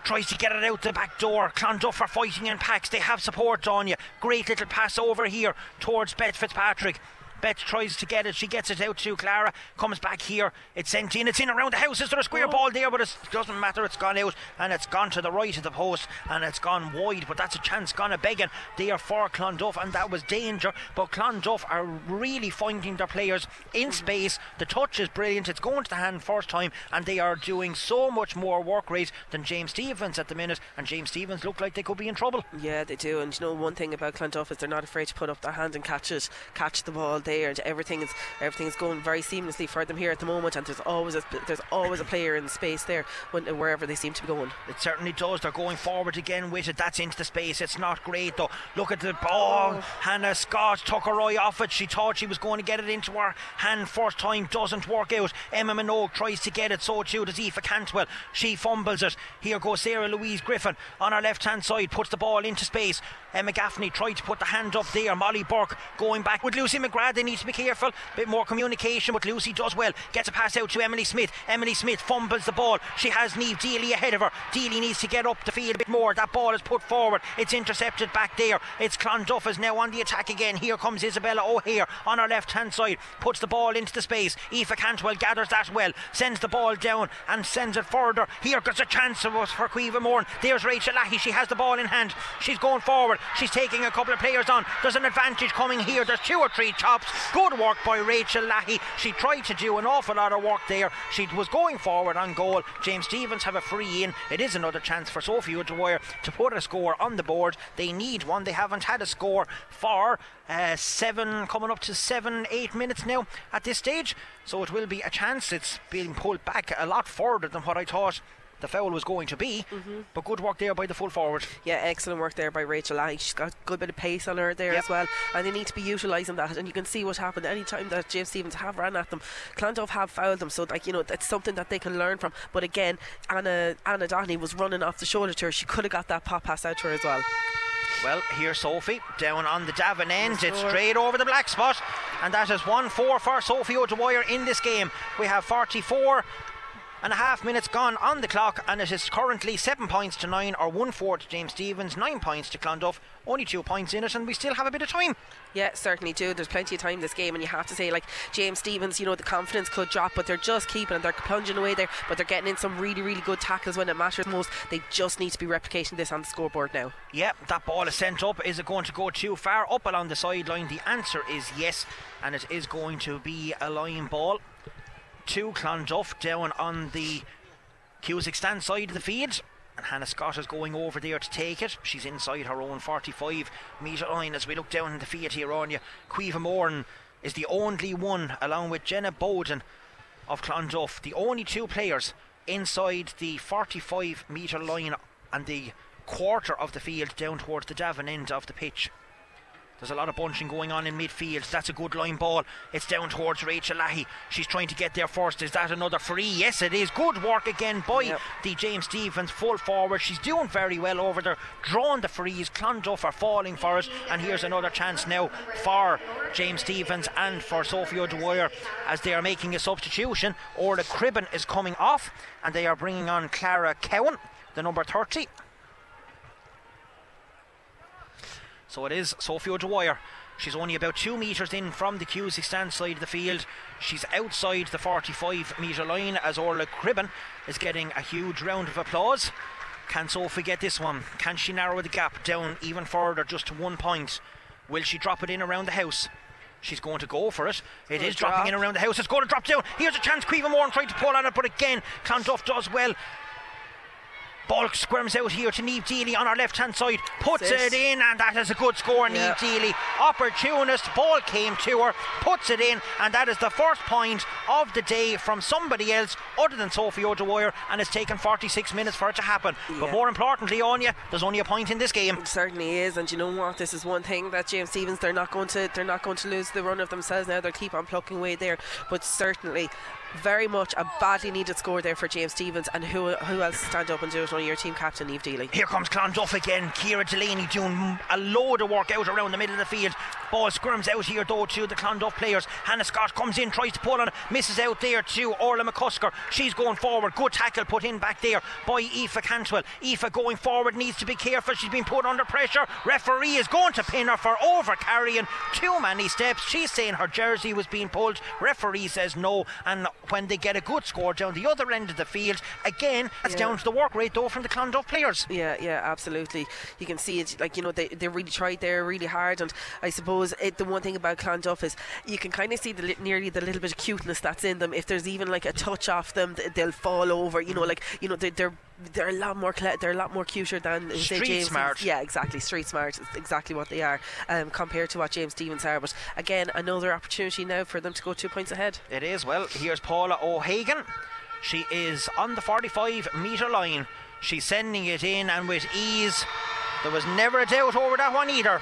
S3: Tries to get it out the back door. Clonduff are fighting in packs. They have support on you. Great little pass over here towards Beth Fitzpatrick. Beth tries to get it. She gets it out to Clara. Comes back here. It's sent in. It's in around the house. Is there a square oh. ball there? But it doesn't matter. It's gone out and it's gone to the right of the post and it's gone wide. But that's a chance gone a begging there for Clonduff and that was danger. But Clonduff are really finding their players in space. The touch is brilliant. It's going to the hand first time and they are doing so much more work rate than James Stephens at the minute. And James Stephens look like they could be in trouble.
S4: Yeah, they do. And you know, one thing about Clonduff is they're not afraid to put up their hand and catch it, catch the ball And everything is going very seamlessly for them here at the moment. And there's always a there's always a player in space there when, wherever they seem to be going.
S3: It certainly does. They're going forward again with it. That's into the space. It's not great though. Look at the ball. Oh. Hannah Scott took her eye off it. She thought she was going to get it into her hand first time. Doesn't work out. Emma Minogue tries to get it. So too does Aoife Cantwell. She fumbles it. Here goes Sarah Louise Griffin on her left hand side. Puts the ball into space. Emma Gaffney tried to put the hand up there. Molly Burke going back with Lucy McGrath. They need to be careful. Bit more communication, but Lucy does well. Gets a pass out to Emily Smith. Emily Smith fumbles the ball. She has Neve Deely ahead of her. Deely needs to get up the field a bit more. That ball is put forward. It's intercepted back there. It's Clonduff is now on the attack again. Here comes Isabella O'Hare on her left hand side. Puts the ball into the space. Aoife Cantwell gathers that well. Sends the ball down and sends it further. Here goes a chance of us for Quiva Morn. There's Rachel Lahey. She has the ball in hand. She's going forward. She's taking a couple of players on. There's an advantage coming here. There's two or three chops. Good work by Rachel Lahey. She tried to do an awful lot of work there. She was going forward on goal. James Stephens have a free in. It is another chance for Sophie O'Dwyer to put a score on the board. They need one. They haven't had a score for uh, seven, coming up to seven, eight minutes now at this stage. So it will be a chance. It's being pulled back a lot further than what I thought the foul was going to be. Mm-hmm. But good work there by the full forward.
S4: Yeah, excellent work there by Rachel Lang. She's got a good bit of pace on her there
S3: Yep.
S4: as well, and they need to be utilising that. And you can see what happened any time that James Stephens have ran at them. Clonduff have fouled them, so like you know that's something that they can learn from. But again, Anna Anna Doheny was running off the shoulder to her. She could have got that pop pass out to her as well.
S3: Well, here's Sophie down on the Davin end. It's straight over the black spot, and that is 1 4 for Sophie O'Dwyer in this game. We have 44 and a half minutes gone on the clock, and it is currently 7 points to 9, or 1 4 to James Stephens, 9 points to Clonduff, only 2 points in it, and we still have a bit of time.
S4: Yeah, certainly do. There's plenty of time this game, and you have to say, like James Stephens, you know, the confidence could drop, but they're just keeping it. They're plunging away there, but they're getting in some really, really good tackles when it matters most. They just need to be replicating this on the scoreboard now.
S3: Yep, that ball is sent up. Is it going to go too far up along the sideline? The answer is yes, and it is going to be a line ball to Clonduff down on the Cusack stand side of the field. And Hannah Scott is going over there to take it. She's inside her own 45 metre line as we look down in the field here on you. Quiva Moran is the only one, along with Jenna Bowden of Clonduff, the only two players inside the 45 metre line and the quarter of the field down towards the Davin end of the pitch. There's a lot of bunching going on in midfield. That's a good line ball. It's down towards Rachel Lahey. She's trying to get there first. Is that another free? Yes, it is. Good work again by
S4: Yep.
S3: the James Stephens full forward. She's doing very well over there, drawing the frees. Clonduff are falling for it, and here's another chance now for James Stephens and for Sophie O'Dwyer as they are making a substitution. Orla Gribben is coming off, and they are bringing on Clara Cowan, the number 30. So it is Sophie O'Dwyer. She's only about two metres in from the Cusack stand side of the field. She's outside the 45 metre line as Orla Gribben is getting a huge round of applause. Can Sophie get this one? Can she narrow the gap down even further, just to one point? Will she drop it in around the house? She's going to go for it. It is
S4: Good
S3: dropping in around the house. It's going to drop down. Here's a chance. Queven Moore trying to pull on it, but again, Clonduff does well. Ball squirms out here to Neve Deely on our left hand side, puts it in, and that is a good score.
S4: Yeah.
S3: Neve Deely, opportunist, ball came to her, puts it in, and that is the first point of the day from somebody else other than Sophie O'Dwyer, and it's taken 46 minutes for it to happen. But more importantly, Anya, there's only a point in this game.
S4: It certainly is, and you know what? This is one thing that James Stephens they're not going to they're not going to lose the run of themselves now. They'll keep on plucking away there, but certainly very much a badly needed score there for James Stephens. And who who else stand up and do it? on your team captain Eve Deely.
S3: Here comes Clonduff again. Kira Delaney doing a load of work out around the middle of the field. Ball squirms out here though to the Clonduff players. Hannah Scott comes in, tries to pull on misses out there to Orla McCusker. She's going forward. Good tackle put in back there by Aoife Cantwell. Aoife going forward needs to be careful. She's been put under pressure. Referee is going to pin her for over carrying too many steps. She's saying her jersey was being pulled. Referee says no. And when they get a good score down the other end of the field, again, it's
S4: Yeah.
S3: down to the work rate though from the Clonduff players.
S4: Yeah, yeah, absolutely. You can see it, like you know, they, they really tried there really hard, and I suppose it, the one thing about Clonduff is you can kind of see the nearly the little bit of cuteness that's in them. If there's even like a touch off them, they'll fall over. You know, like you know, they're they're, they're a lot more cle- they're a lot more cuter than say,
S3: Street
S4: James.
S3: smart.
S4: Yeah, exactly. Street smart. is exactly what they are um, compared to what James Stephens are. But again, another opportunity now for them to go two points ahead.
S3: It is. Well, here's Paula O'Hagan. She is on the 45 metre line. She's sending it in and with ease. There was never a doubt over that one either.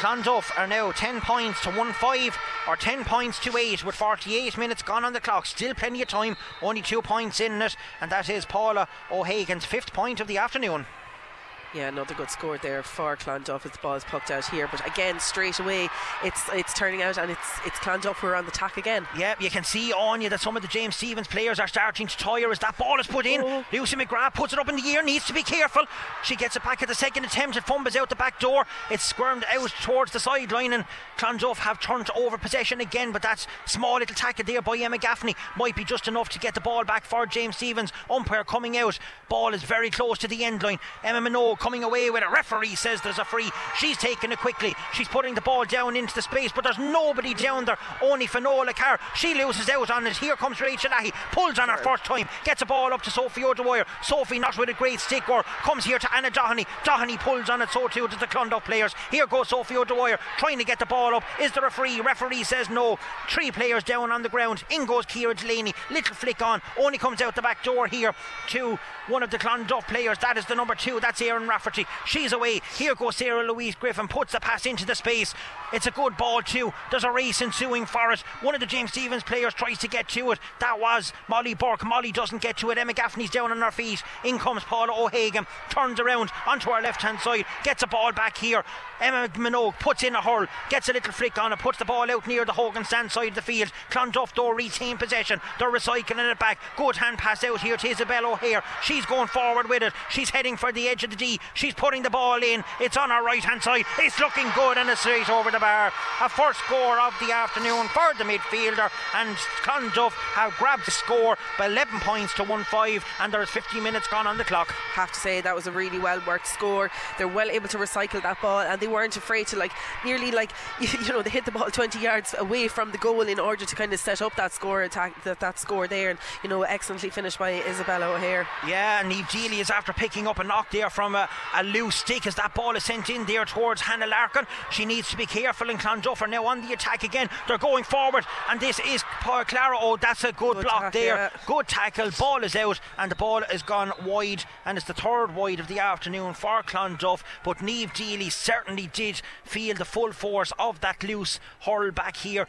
S3: Clonduff are now 10 points to 1 5 or 10 points to 8 with 48 minutes gone on the clock. Still plenty of time, only two points in it, and that is Paula O'Hagan's fifth point of the afternoon.
S4: Yeah, another good score there for Clonduff as the ball is pucked out here. But again, straight away, it's it's turning out and it's it's Clonduff who are on the tack again.
S3: Yeah, you can see on you that some of the James Stephens players are starting to tire as that ball is put in.
S4: Oh.
S3: Lucy McGrath puts it up in the air, needs to be careful. She gets it back at the second attempt, it fumbles out the back door. It's squirmed out towards the sideline, and Clonduff have turned over possession again. But that small little tackle there by Emma Gaffney might be just enough to get the ball back for James Stephens. Umpire coming out, ball is very close to the end line. Emma Minogue coming away with a referee says there's a free. She's taking it quickly. She's putting the ball down into the space, but there's nobody down there. Only Fionnuala Carr. She loses out on it. Here comes Rachel Lahey. Pulls on her first time. Gets a ball up to Sophie O'Dwyer. Sophie not with a great stick work. Comes here to Anna Doheny. Doheny pulls on it. So too does the Clonduff players. Here goes Sophie O'Dwyer trying to get the ball up. Is there a free? Referee says no. Three players down on the ground. In goes Kira Delaney. Little flick on. Only comes out the back door here to one of the Clonduff players. That is the number two. That's Erin Rafferty. She's away. Here goes Sarah Louise Griffin. Puts the pass into the space. It's a good ball too. There's a race ensuing for it. One of the James Stephens players tries to get to it. That was Molly Burke. Molly doesn't get to it. Emma Gaffney's down on her feet. In comes Paula O'Hagan. Turns around onto her left hand side. Gets a ball back here. Emma Minogue puts in a hurl. Gets a little flick on it. Puts the ball out near the Hogan stand side of the field. Clonduff though retain possession. They're recycling it back. Good hand pass out here to Isabel O'Hare. She's going forward with it. She's heading for the edge of the D. She's putting the ball in. It's on her right hand side. It's looking good and it's straight over the bar. A first score of the afternoon for the midfielder. And Clonduff have grabbed the score by 11 points to 1 5. And there's 15 minutes gone on the clock.
S4: Have to say that was a really well worked score. They're well able to recycle that ball, and they weren't afraid to like nearly like you know they hit the ball 20 yards away from the goal in order to kind of set up that score attack that, that score there, and you know excellently finished by Isabella O'Hare.
S3: Yeah, and Neve Deely is after picking up a knock there from a, A loose stick as that ball is sent in there towards Hannah Larkin. She needs to be careful, and Clonduffer now on the attack again. They're going forward, and this is Paul Clara. Oh, that's a good,
S4: Good
S3: block
S4: tack,
S3: there.
S4: yeah.
S3: Good tackle. Ball is out, and the ball has gone wide, and it's the third wide of the afternoon for Clonduff. But Neve Deely certainly did feel the full force of that loose hurl back here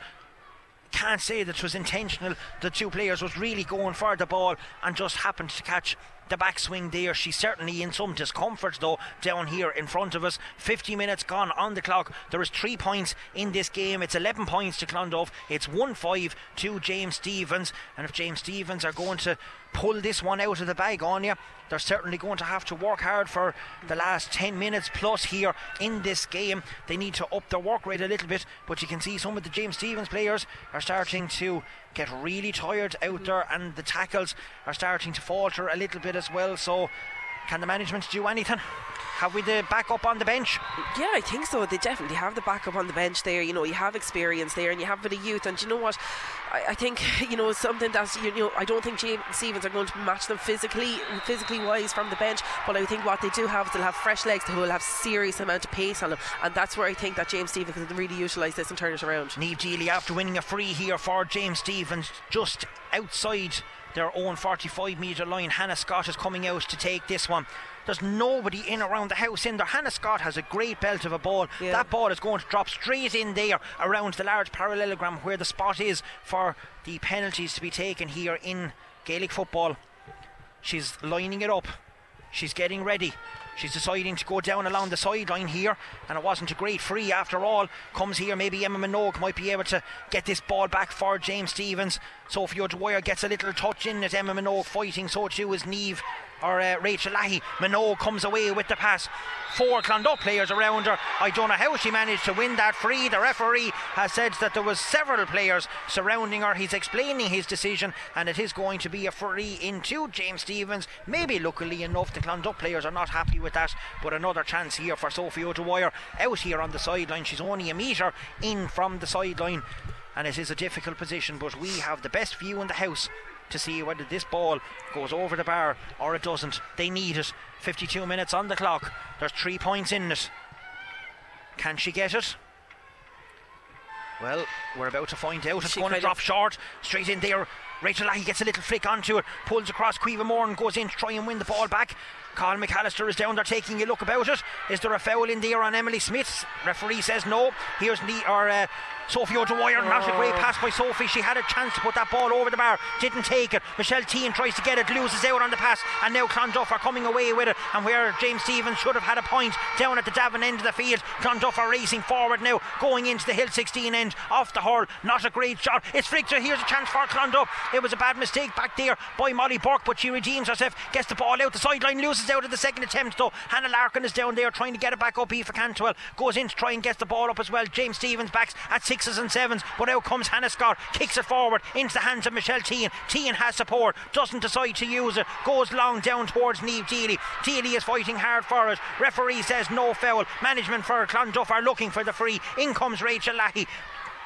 S3: can't say that it was intentional. The two players was really going for the ball and just happened to catch the backswing there. She's certainly in some discomfort though down here in front of us. 50 minutes gone on the clock. There is three points in this game. It's 11 points to Clonduff. It's 1-5 to James Stephens. And if James Stephens are going to pull this one out of the bag on you, they're certainly going to have to work hard for the last 10 minutes plus here in this game. They need to up their work rate a little bit, but you can see some of the James Stephens players are starting to get really tired out mm-hmm. there, and the tackles are starting to falter a little bit as well. So, can the management do anything? Have we the backup on the bench?
S4: Yeah, I think so. They definitely have the backup on the bench there. You know, you have experience there and you have a bit of youth. And you know what? I, I think, you know, something that's, you know, I don't think James Stephens are going to match them physically, physically wise from the bench. But I think what they do have is they'll have fresh legs who will have serious amount of pace on them. And that's where I think that James Stephens can really utilise this and turn it around.
S3: Neve Deely after winning a free here for James Stephens just outside their own 45 metre line. Hannah Scott is coming out to take this one. There's nobody in around the house in there. Hannah Scott has a great belt of a ball.
S4: Yeah.
S3: That ball is going to drop straight in there around the large parallelogram where the spot is for the penalties to be taken here in Gaelic football. She's lining it up. She's getting ready. She's deciding to go down along the sideline here, and it wasn't a great free after all. Comes here, maybe Emma Minogue might be able to get this ball back for James Stephens. Sophie O'Dwyer gets a little touch in at Emma Minogue fighting, so too is Neve or uh, Rachel Lahey. Minogue comes away with the pass. Four Clonduff players around her. I don't know how she managed to win that free. The referee has said that there was several players surrounding her. He's explaining his decision, and it is going to be a free into James Stephens. Maybe luckily enough, the Clonduff players are not happy with that, but another chance here for Sophie O'Dwyer out here on the sideline. She's only a metre in from the sideline, and it is a difficult position, but we have the best view in the house to see whether this ball goes over the bar or it doesn't. They need it. 52 minutes on the clock. There's three points in it. Can she get it? Well, we're about to find out. It's
S4: She
S3: going to drop short. Straight in there. Rachel Lahey gets a little flick onto it, pulls across Quiva Moore and goes in to try and win the ball back. Cathal McAllister is down there taking a look about it. Is there a foul in there on Emily Smith? Referee says no. Here's the or uh, Sophie O'Dwyer. Not a great pass by Sophie. She had a chance to put that ball over the bar, didn't take it. Michelle Teen tries to get it, loses out on the pass, and now Clonduff are coming away with it. And where James Stephens should have had a point down at the Davin end of the field, Clonduff are racing forward now, going into the Hill 16 end off the hurl. Not a great shot. It's. So here's a chance for Clonduff. It was a bad mistake back there by Molly Burke, but she redeems herself, gets the ball out the sideline, loses out of the second attempt though. Hannah Larkin is down there trying to get it back up. Aoife Cantwell goes in to try and get the ball up as well. James Stephens backs at sixes and sevens, but out comes Hannah Scott, kicks it forward into the hands of Michelle Teen. Teen has support, doesn't decide to use it, goes long down towards Neve Deely. Deely is fighting hard for it. Referee says no foul. Management for Clonduff are looking for the free. In comes Rachel Lahey.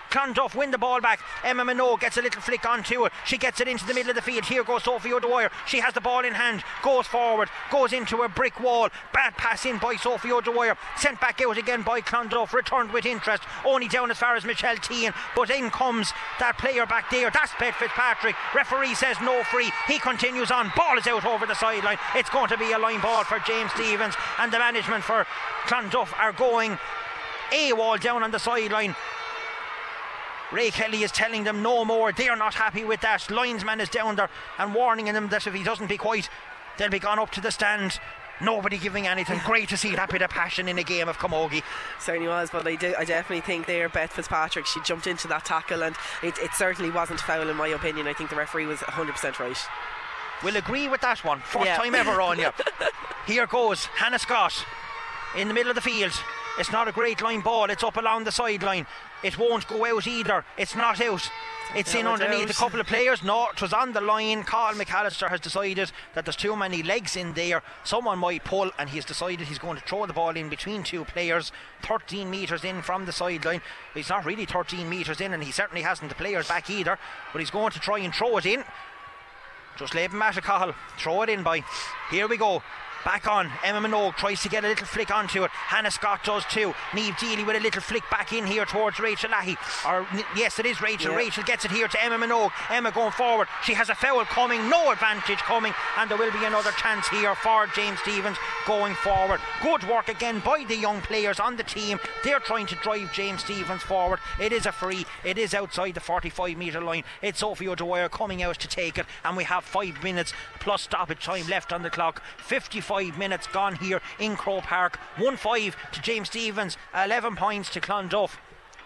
S3: Clonduff win the ball back. Emma Minogue gets a little flick onto it. She gets it into the middle of the field. Here goes Sophie O'Dwyer. She has the ball in hand, goes forward, goes into a brick wall. Bad pass in by Sophie O'Dwyer. Sent back out again by Clonduff. Returned with interest. Only down as far as Michelle Teen. But in comes that player back there. That's Beth Fitzpatrick. Referee says no free. He continues on. Ball is out over the sideline. It's going to be a line ball for James Stephens. And the management for Clonduff are going a wall down on the sideline. Ray Kelly is telling them no more. They're not happy with that. Linesman is down there and warning them that if he doesn't be quiet, they'll be gone up to the stand. Nobody giving anything. Great to see that bit of passion in a game of Camogie.
S4: Certainly was, but I, do, I definitely think there Beth Fitzpatrick, she jumped into that tackle and it, it certainly wasn't foul in my opinion. I think the referee was 100% right.
S3: We'll agree with that one. First
S4: Yeah.
S3: time ever on you. Here goes Hannah Scott in the middle of the field. It's not a great line ball. It's up along the sideline. It won't go out either. It's not out. It's in underneath a couple of players. No, it was on the line. Cathal McAllister has decided that there's too many legs in there. Someone might pull, and he's decided he's going to throw the ball in between two players, 13 metres in from the sideline. He's not really 13 metres in, and he certainly hasn't the players back either. But he's going to try and throw it in. Just Laban Matacahal. Throw it in by. Here we go. Back on. Emma Minogue tries to get a little flick onto it. Hannah Scott does too. Neve Deely with a little flick back in here towards Rachel Lahey. Or yes, it is Rachel.
S4: Yeah.
S3: Rachel gets it here to Emma Minogue. Emma going forward. She has a foul coming, no advantage coming, and there will be another chance here for James Stephens going forward. Good work again by the young players on the team. They're trying to drive James Stephens forward. It is a free. It is outside the 45 metre line. It's Sophie O'Dwyer coming out to take it, and we have five minutes plus stoppage time left on the clock. 55 minutes gone here in Croke Park. 1 5 to James Stephens, 11 points to Clonduff.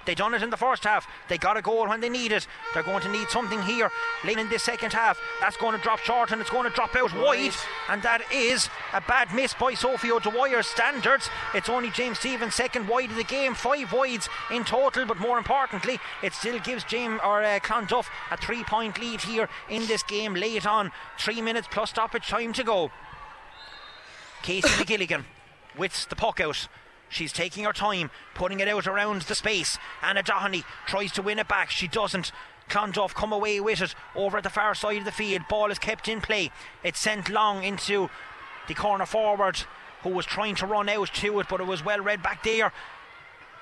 S3: They done it in the first half. They got a goal when they need it. They're going to need something here late in this second half. That's going to drop short and it's going to drop out wide. And that is a bad miss by Sophie O'Dwyer's standards. It's only James Stephens second wide of the game, five wides in total. But more importantly, it still gives James or uh, Clonduff a three-point lead here in this game late on. Three minutes plus stoppage time to go. Casey McGilligan with the puck out. She's taking her time, putting it out around the space. Anna Doheny tries to win it back. She doesn't. Clonduff come away with it over at the far side of the field. Ball is kept in play. It's sent long into the corner forward who was trying to run out to it, but it was well read back there.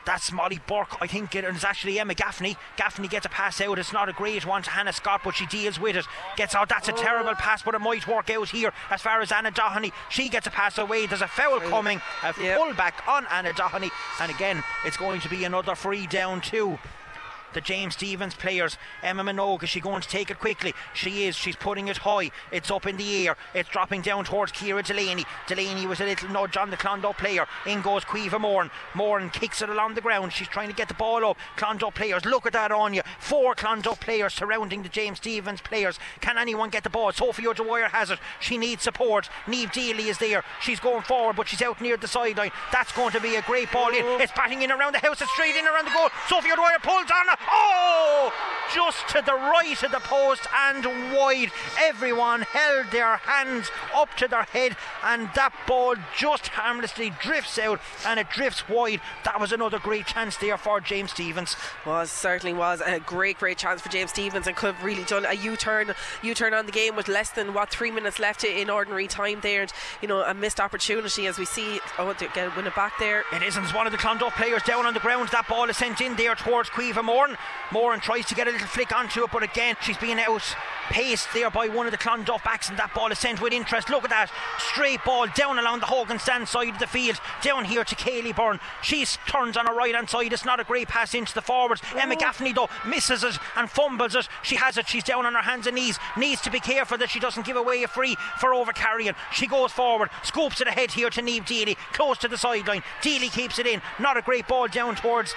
S3: That's Molly Burke. I think it, and it is actually Emma Gaffney. Gaffney gets a pass out. It's not a great one to Hannah Scott, but she deals with it. Gets out. That's a terrible pass, but it might work out here as far as Anna Doheny. She gets a pass away. There's a foul coming. A
S4: Yep.
S3: pullback on Anna Doheny. And again, it's going to be another free down two the James Stephens players. Emma Minogue, is she going to take it quickly? She is. She's putting it high. It's up in the air. It's dropping down towards Kira Delaney. Delaney was a little nudge on the Clonduff player. In goes Quiva Moran. Moran kicks it along the ground. She's trying to get the ball up. Clonduff players, look at that on you. Four Clonduff players surrounding the James Stephens players. Can anyone get the ball? Sophie O'Dwyer has it. She needs support. Neve Deely is there. She's going forward, but she's out near the sideline. That's going to be a great ball in. Oh. It's batting in around the house. It's straight in around the goal. Sophie O'Dwyer pulls on it. Oh! Just to the right of the post and wide. Everyone held their hands up to their head, and that ball just harmlessly drifts out and it drifts wide. That was another great chance there for James Stephens.
S4: was certainly was a great great chance for James Stephens and could have really done a U-turn U-turn on the game with less than what three minutes left in ordinary time there and you know a missed opportunity as we see oh to get win it back there
S3: It isn't. One of the Clonduff players down on the ground. That ball is sent in there towards Quiva Moran. Moran tries to get a little flick onto it, but again, she's being out paced there by one of the Clonduff backs, and that ball is sent with interest. Look at that straight ball down along the Hogan stand side of the field, down here to Kaylee Byrne. She turns on her right hand side. It's not a great pass into the forwards. Emma Gaffney, though, misses it and fumbles it. She has it. She's down on her hands and knees. Needs to be careful that she doesn't give away a free for over carrying. She goes forward, scoops it ahead here to Neve Deely, close to the sideline. Deely keeps it in. Not a great ball down towards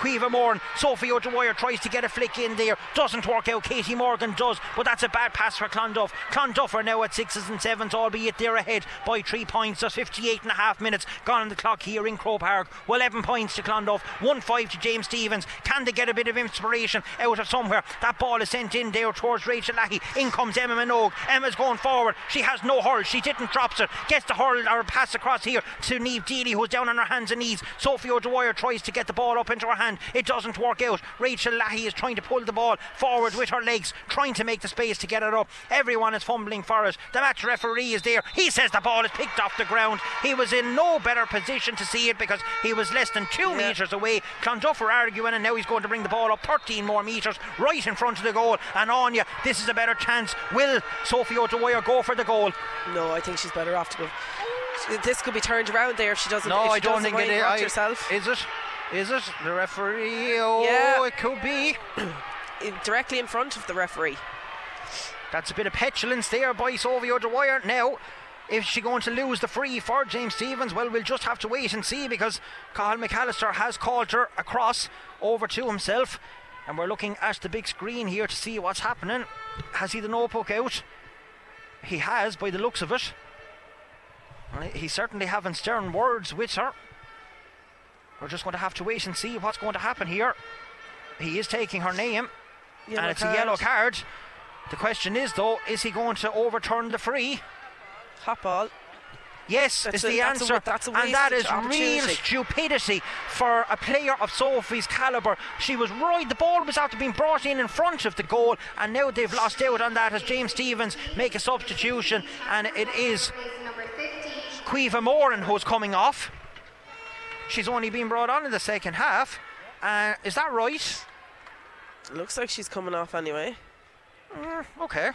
S3: Quiva Moran. Sophie O'Dwyer tries to get a flick in there. Doesn't work out. Katie Morgan does, but that's a bad pass for Clonduff. Clonduff are now at sixes and sevens, albeit they're ahead by three points. There's 58 and a half minutes gone on the clock here in Croke Park. Well, 11 points to Clonduff, 1 5 to James Stephens. Can they get a bit of inspiration out of somewhere? That ball is sent in there towards Rachel Lahey. In comes Emma Minogue. Emma's going forward. She has no hurl. She didn't drop it. Gets the hurl or pass across here to Neve Deely, who's down on her hands and knees. Sophie O'Dwyer tries to get the ball up into her hand. It doesn't work out. Rachel Lahey is trying to pull the ball forward with her legs, trying to make the space to get it up. Everyone is fumbling for it. The match referee is there. He says the ball is picked off the ground. He was in no better position to see it because he was less than two metres away. Clonduff are arguing, and now he's going to bring the ball up 13 more metres right in front of the goal. And you, this is a better chance. Will Sophie O'Dwyer go for the goal?
S4: no I think she's better off to go this could be turned around there if she doesn't
S3: No, I don't
S4: doesn't
S3: think it is. I-
S4: herself
S3: Is it? Is it? The referee? Oh,
S4: Yeah.
S3: it could be.
S4: directly in front of the referee
S3: That's a bit of petulance there by Sophie O'Dwyer. Now, is she going to lose the free for James Stephens? Well, we'll just have to wait and see because Cathal McAllister has called her across over to himself. And we're looking at the big screen here to see what's happening. Has he the notebook out? He has, by the looks of it. He's certainly having stern words with her. We're just going to have to wait and see what's going to happen here. He is taking her name,
S4: Yellow
S3: and it's
S4: card.
S3: a yellow card. The question is, though, is he going to overturn the free?
S4: hot ball
S3: Yes,
S4: That's
S3: is
S4: a-
S3: the
S4: that's
S3: answer.
S4: wa- that's a
S3: and that is real stupidity for a player of Sophie's calibre. She was right, the ball was after being brought in in front of the goal, and now they've lost out on that as James Stephens make a substitution, and it is
S7: Number 15.
S3: Quiva Moran, who's coming off. She's only been brought on in the second half. Uh, is that right?
S4: Looks like she's coming off anyway.
S3: Mm, okay.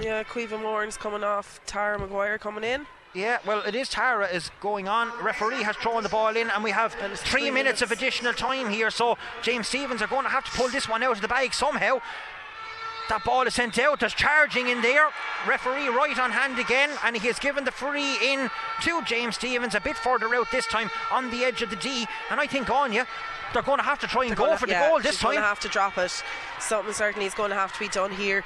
S4: Yeah, Quiva Moran's coming off. Tara Maguire coming in.
S3: Yeah, well, it is Tara is going on. Referee has thrown the ball in, and we have
S4: And
S3: three,
S4: three
S3: minutes, of additional time here. So James Stephens are going to have to pull this one out of the bag somehow. That ball is sent out. There's charging in there. Referee right on hand again, and he has given the free in to James Stephens a bit further out this time on the edge of the D. And I think Anya, they're going to have to try and go
S4: Gonna-
S3: for the
S4: yeah,
S3: goal this
S4: she's Going
S3: time.
S4: to have to drop it. Something certainly is going to have to be done here.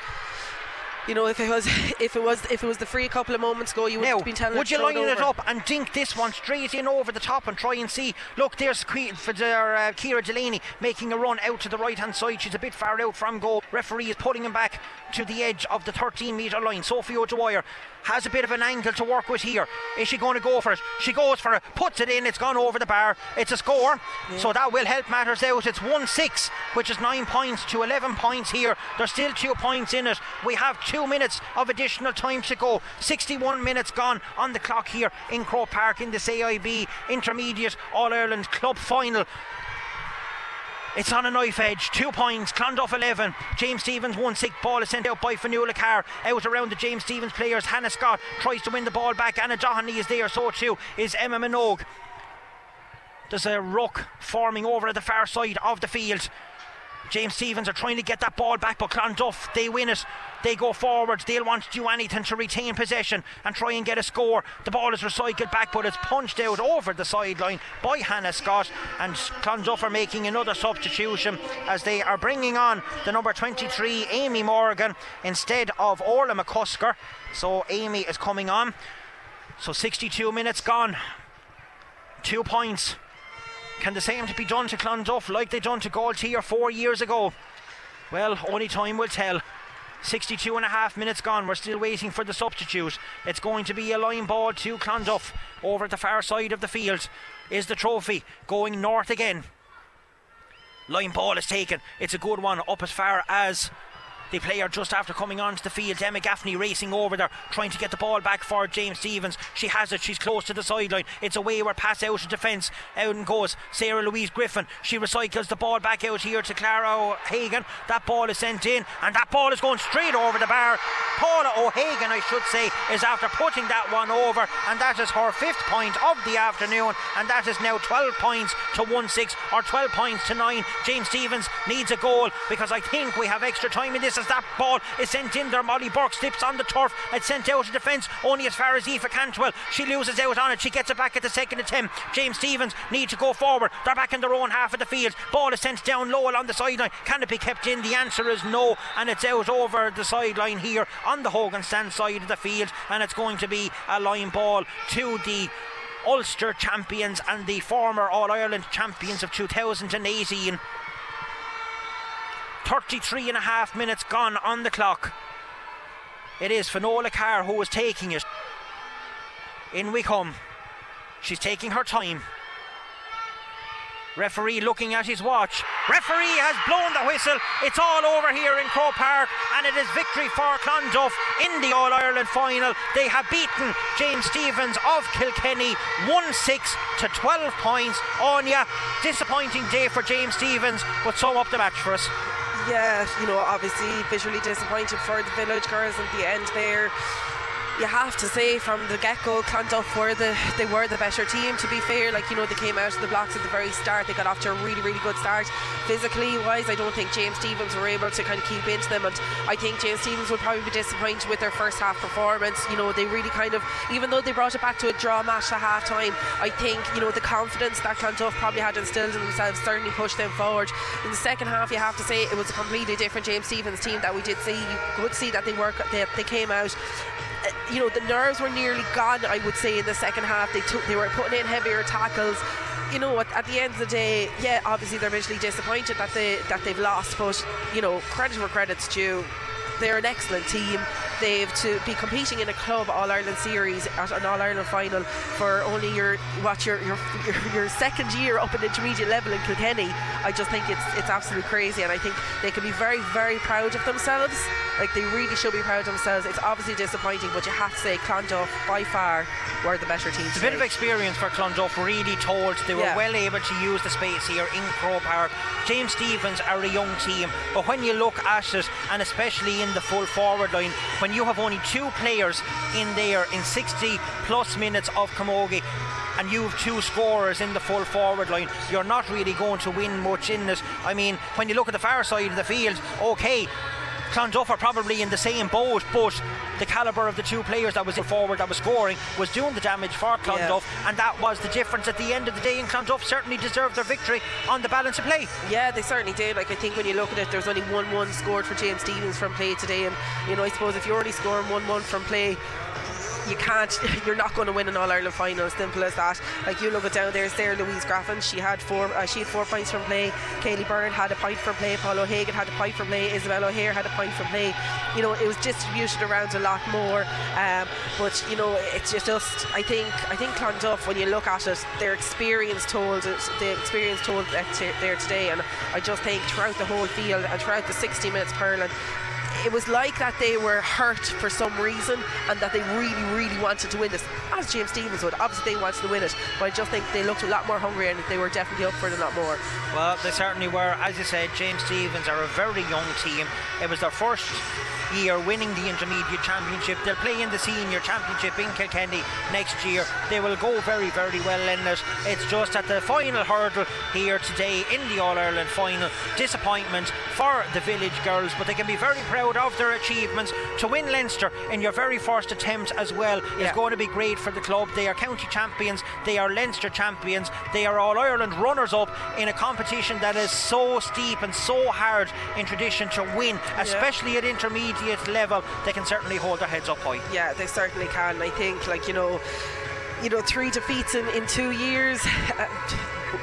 S4: You know, if it was, if it was, if it was the free a couple of moments ago, you would
S3: Now,
S4: have been telling
S3: would you line it
S4: over.
S3: up and dink this one straight in over the top and try and see? Look, there's Que- for their, uh, Kira Delaney making a run out to the right hand side. She's a bit far out from goal. Referee is pulling him back to the edge of the 13 metre line. Sophie O'Dwyer has a bit of an angle to work with here. Is she going to go for it? She goes for it, puts it in. It's gone over the bar. It's a score, so that will help matters out. It's 1 6, which is 9 points to 11 points here. There's still two points in it. We have two minutes of additional time to go. 61 minutes gone on the clock here in Croke Park in this AIB Intermediate All Ireland Club Final. It's on a knife edge. Two points. Clonduff 11. James Stephens 1 6. Ball is sent out by Fionnuala Carr. Out around the James Stephens players. Hannah Scott tries to win the ball back. Anna Doheny is there. So too is Emma Minogue. There's a ruck forming over at the far side of the field. James Stephens are trying to get that ball back, but Clonduff, they win it. They go forward. They'll want anything to retain possession and try and get a score. The ball is recycled back, but it's punched out over the sideline by Hannah Scott. And Clonduff are making another substitution as they are bringing on the number 23, Amy Morgan, instead of Orla McCusker. So Amy is coming on. So 62 minutes gone. Two points. Can the same be done to Clonduff like they done to Galtier four years ago? Well, only time will tell. 62 and a half minutes gone. We're still waiting for the substitute. It's going to be a line ball to Clonduff over at the far side of the field. Is the trophy going north again? Line ball is taken. It's a good one up as far as the player just after coming onto the field. Emma Gaffney racing over there, trying to get the ball back for James Stephens. She has it. She's close to the sideline. It's a wayward pass out of defence. Out and goes Sarah Louise Griffin. She recycles the ball back out here to Clara O'Hagan. That ball is sent in, and that ball is going straight over the bar. Paula O'Hagan, I should say, is after putting that one over, and that is her fifth point of the afternoon, and that is now 12 points to 1 6 or 12 points to 9. James Stephens needs a goal because I think we have extra time in this that ball is sent in there. Molly Burke slips on the turf. It's sent out to defence only as far as Aoife Cantwell. She loses out on it. She gets it back at the second attempt. James Stephens need to go forward. They're back in their own half of the field. Ball is sent down low along the sideline. Can it be kept in? The answer is no, and it's out over the sideline here on the Hogan stand side of the field, and it's going to be a line ball to the Ulster champions and the former All Ireland champions of 2018. 33 and a half minutes gone on the clock. It is Fionnuala Carr who is taking it. In we come. She's taking her time. Referee looking at his watch. Referee has blown the whistle. It's all over here in Croke Park, and it is victory for Clonduff in the All Ireland final. They have beaten James Stephens of Kilkenny 1 6 to 12 points. Anya, disappointing day for James Stephens, but sum up the match for us.
S4: Yeah, you know, obviously visually disappointed for the village girls at the end there. You have to say from the get-go, Clonduff were the they were the better team. To be fair, like you know, they came out of the blocks at the very start. They got off to a really, really good start. Physically wise, I don't think James Stephens were able to kind of keep into them, and I think James Stephens would probably be disappointed with their first half performance. You know, they really kind of, even though they brought it back to a draw match at half time, I think you know the confidence that Clonduff probably had instilled in themselves certainly pushed them forward. In the second half, you have to say it was a completely different James Stephens team that we did see. You could see that they were they, they came out you know the nerves were nearly gone I would say in the second half. They took they were putting in heavier tackles. You know at, at the end of the day yeah obviously they're visually disappointed that they that they've lost but you know credit where credit's due. They're an excellent team they've to be competing in a club All Ireland series at an All Ireland final for only your what your your, your your second year up in intermediate level in Kilkenny. I just think it's it's absolutely crazy, and I think they can be very very proud of themselves. Like they really should be proud of themselves. It's obviously disappointing, but you have to say Clonduff by far were the better team.
S3: It's a bit of experience for Clonduff, really told. They were
S4: Yeah.
S3: well able to use the space here in Croke Park. James Stephens are a young team, but when you look at it, and especially in the full forward line, when you have only two players in there in 60 plus minutes of Camogie, and you have two scorers in the full forward line, you're not really going to win much in this. I mean, when you look at the far side of the field, okay, Clonduff are probably in the same boat, but the calibre of the two players that was in forward that was scoring was doing the damage for Clonduff, and that was the difference at the end of the day. And Clonduff certainly deserved their victory on the balance of play.
S4: Yeah, they certainly did. Like I think when you look at it, there's only one one scored for James Stephens from play today, and you know I suppose if you're only scoring one one from play. You can't. You're not going to win an All Ireland final. Simple as that. Like you look at down there, there Louise Griffin. She had four. Uh, she had four points from play. Kaylee Byrne had a point from play. Paul O'Hagan had a point from play. Isabel O'Hare had a point from play. You know, it was distributed around a lot more. Um, but you know, it's just. I think. I think Clonduff. When you look at it, their experience told. The experience told it there today, and I just think throughout the whole field and throughout the 60 minutes, Perlin it was like that they were hurt for some reason and that they really, really wanted to win this, as James Stephens would. Obviously, they wanted to win it, but I just think they looked a lot more hungry and they were definitely up for it a lot more.
S3: Well, they certainly were. As you said, James Stephens are a very young team. It was their first year winning the intermediate championship. They'll play in the senior championship in Kilkenny next year. They will go very, very well in it. It's just at the final hurdle here today in the All Ireland final. Disappointment for the village girls, but they can be very proud of their achievements. To win Leinster in your very first attempt as well is going to be great for the club. They are county champions, they are Leinster champions, they are All Ireland runners up in a competition that is so steep and so hard in tradition to win, especially at intermediate level. They can certainly hold their heads up high.
S4: Yeah, they certainly can. I think, like you know, you know, three defeats in, in two years. Uh,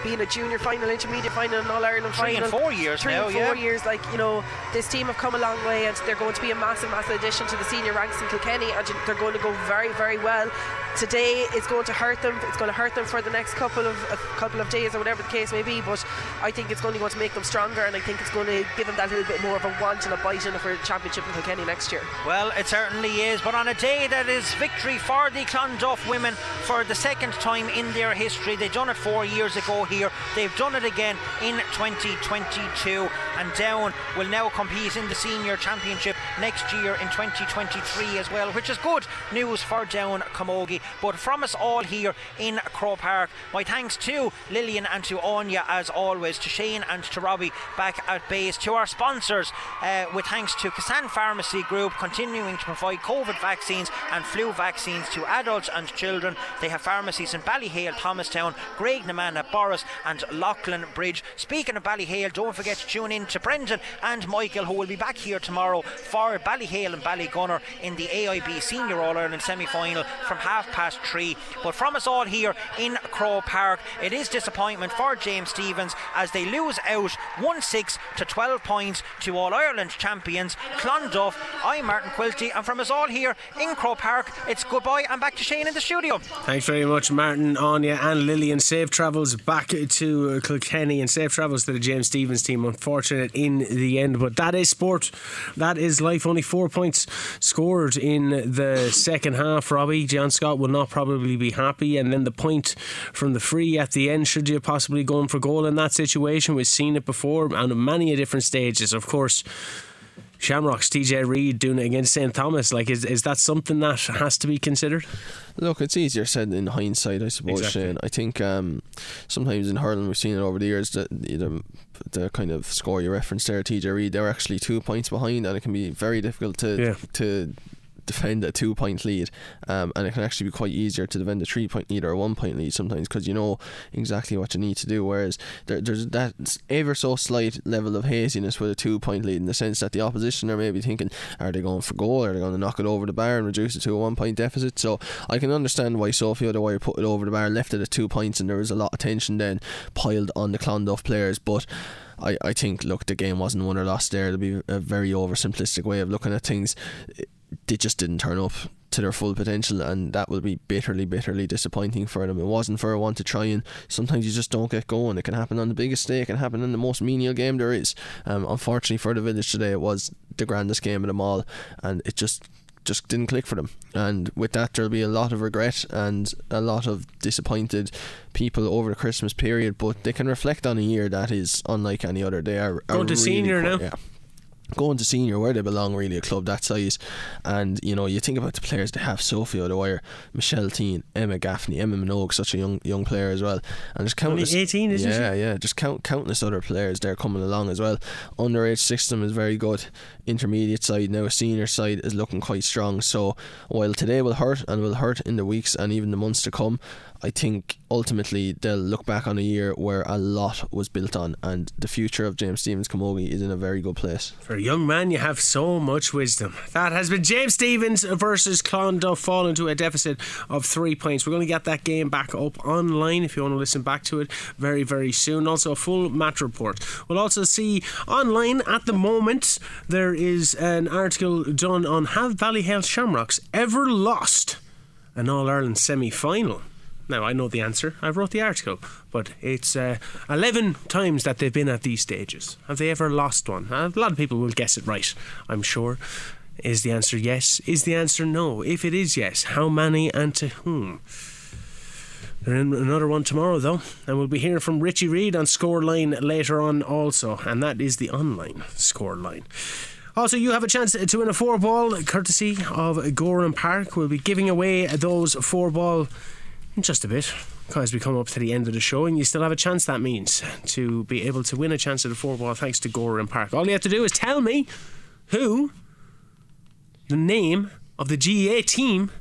S4: Being a junior final, intermediate final, and All Ireland
S3: Three
S4: final.
S3: and four years
S4: Three
S3: now,
S4: and four
S3: yeah.
S4: years. Like you know, this team have come a long way, and they're going to be a massive, massive addition to the senior ranks in Kilkenny, and they're going to go very, very well. Today is going to hurt them. It's going to hurt them for the next couple of a couple of days or whatever the case may be. But I think it's only going to make them stronger, and I think it's going to give them that little bit more of a want and a bite in for the championship in Kilkenny next year.
S3: Well, it certainly is, but on a day that is victory for the Clonduff women for the second time in their history. They've done it four years ago here. They've done it again in 2022, and Down will now compete in the senior championship next year in 2023 as well, which is good news for Down Camogie. But from us all here in Croke Park, my thanks to Lillian and to Anya as always, to Shane and to Robbie back at base, to our sponsors, uh, with thanks to Kasan Pharmacy Group continuing to provide COVID vaccines and flu vaccines to adults and children. They have pharmacies in Ballyhale, Thomastown, Graignamanagh, And Leighlinbridge. Speaking of Ballyhale, don't forget to tune in to Brendan and Michael, who will be back here tomorrow for Ballyhale and Ballygunner in the AIB Senior All Ireland semi final from half past three. But from us all here in Croke Park, it is disappointment for James Stephens as they lose out 1 6 to 12 points to All Ireland champions Clonduff. I'm Martin Quilty, and from us all here in Croke Park, it's goodbye and back to Shane in the studio.
S5: Thanks very much, Martin, Anya, and Lillian. Safe travels back to uh, Kilkenny and safe travels to the James Stephens team. Unfortunate in the end, but that is sport. That is life. Only four points scored in the second half. Robbie John Scott will not probably be happy, and then the point from the free at the end. Should you possibly going for goal in that situation? We've seen it before on many different stages. Of course. Shamrocks, TJ Reid doing it against St Thomas. Like, is, is that something that has to be considered?
S6: Look, it's easier said in hindsight, I suppose,
S5: Exactly.
S6: Shane. I think um, sometimes in hurling we've seen it over the years that the, the kind of score you referenced there, TJ Reid, they're actually two points behind, and it can be very difficult to
S5: Yeah.
S6: to defend a two point lead, um, and it can actually be quite easier to defend a three point lead or a one point lead sometimes because you know exactly what you need to do. Whereas there, there's that ever so slight level of haziness with a two point lead in the sense that the opposition are maybe thinking, are they going for goal? Are they going to knock it over the bar and reduce it to a one point deficit? So I can understand why Sophie O'Dwyer put it over the bar, left it at two points, and there was a lot of tension then piled on the Clonduff players, but. I, I think look the game wasn't won or lost there. It'll be a very oversimplistic way of looking at things they just didn't turn up to their full potential, and that will be bitterly, bitterly disappointing for them. It wasn't for a one to try, and sometimes you just don't get going. It can happen on the biggest day, it can happen in the most menial game there is. Um, unfortunately for the village today, it was the grandest game of them all, and it just just didn't click for them. And with that, there'll be a lot of regret and a lot of disappointed people over the Christmas period. But they can reflect on a year that is unlike any other. They are,
S5: Going to
S6: really
S5: senior
S6: poor-
S5: now?
S6: Yeah going to senior where they belong really a club that size. And you know you think about the players they have Sophie O'Dwyer Michelle Teen Emma Gaffney Emma Minogue such a young young player as well. And there's countless
S5: 18, isn't she?
S6: yeah yeah just count countless other players they're coming along as well. Underage system is very good. Intermediate side now a senior side is looking quite strong. So while today will hurt and will hurt in the weeks and even the months to come I think ultimately they'll look back on a year where a lot was built on and the future of James Stephens Camogie is in a very good place
S5: For a young man, you have so much wisdom. That has been James Stephens versus Clonduff, falling to a deficit of three points. We're going to get that game back up online if you want to listen back to it very, very soon. Also, a full match report. We'll also see online at the moment there is an article done on Have Ballyhale Shamrocks ever lost an All Ireland semi final? Now, I know the answer. I wrote the article, but it's uh, 11 times that they've been at these stages. Have they ever lost one? A lot of people will guess it right, I'm sure. Is the answer yes? Is the answer no? If it is yes, how many and to whom? They're in another one tomorrow, though, and we'll be hearing from Richie Reid on Scoreline later on, also, and that is the online Scoreline. Also, you have a chance to win a four ball courtesy of Gowran Park. We'll be giving away those four ball just a bit. As we come up to the end of the show, and you still have a chance, that means, to be able to win a chance at a four ball thanks to Gowran Park. All you have to do is tell me who the name of the GAA team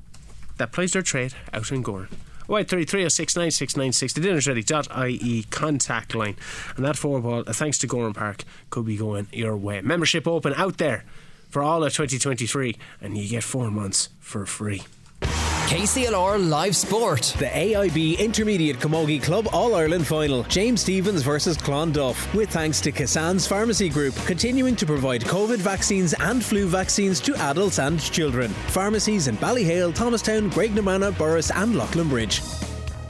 S5: that plays their trade out in Gowran. 08330696996, the dinner's ready.ie contact line. And that four ball, uh, thanks to Gowran Park, could be going your way. Membership open out there for all of 2023, and you get four months for free.
S2: KCLR Live Sport.
S1: The AIB Intermediate Camogie Club All Ireland Final. James Stephens versus Clonduff. With thanks to Cassan's Pharmacy Group, continuing to provide COVID vaccines and flu vaccines to adults and children. Pharmacies in Ballyhale, Thomastown, Graignamanagh, Borris, and Leighlinbridge.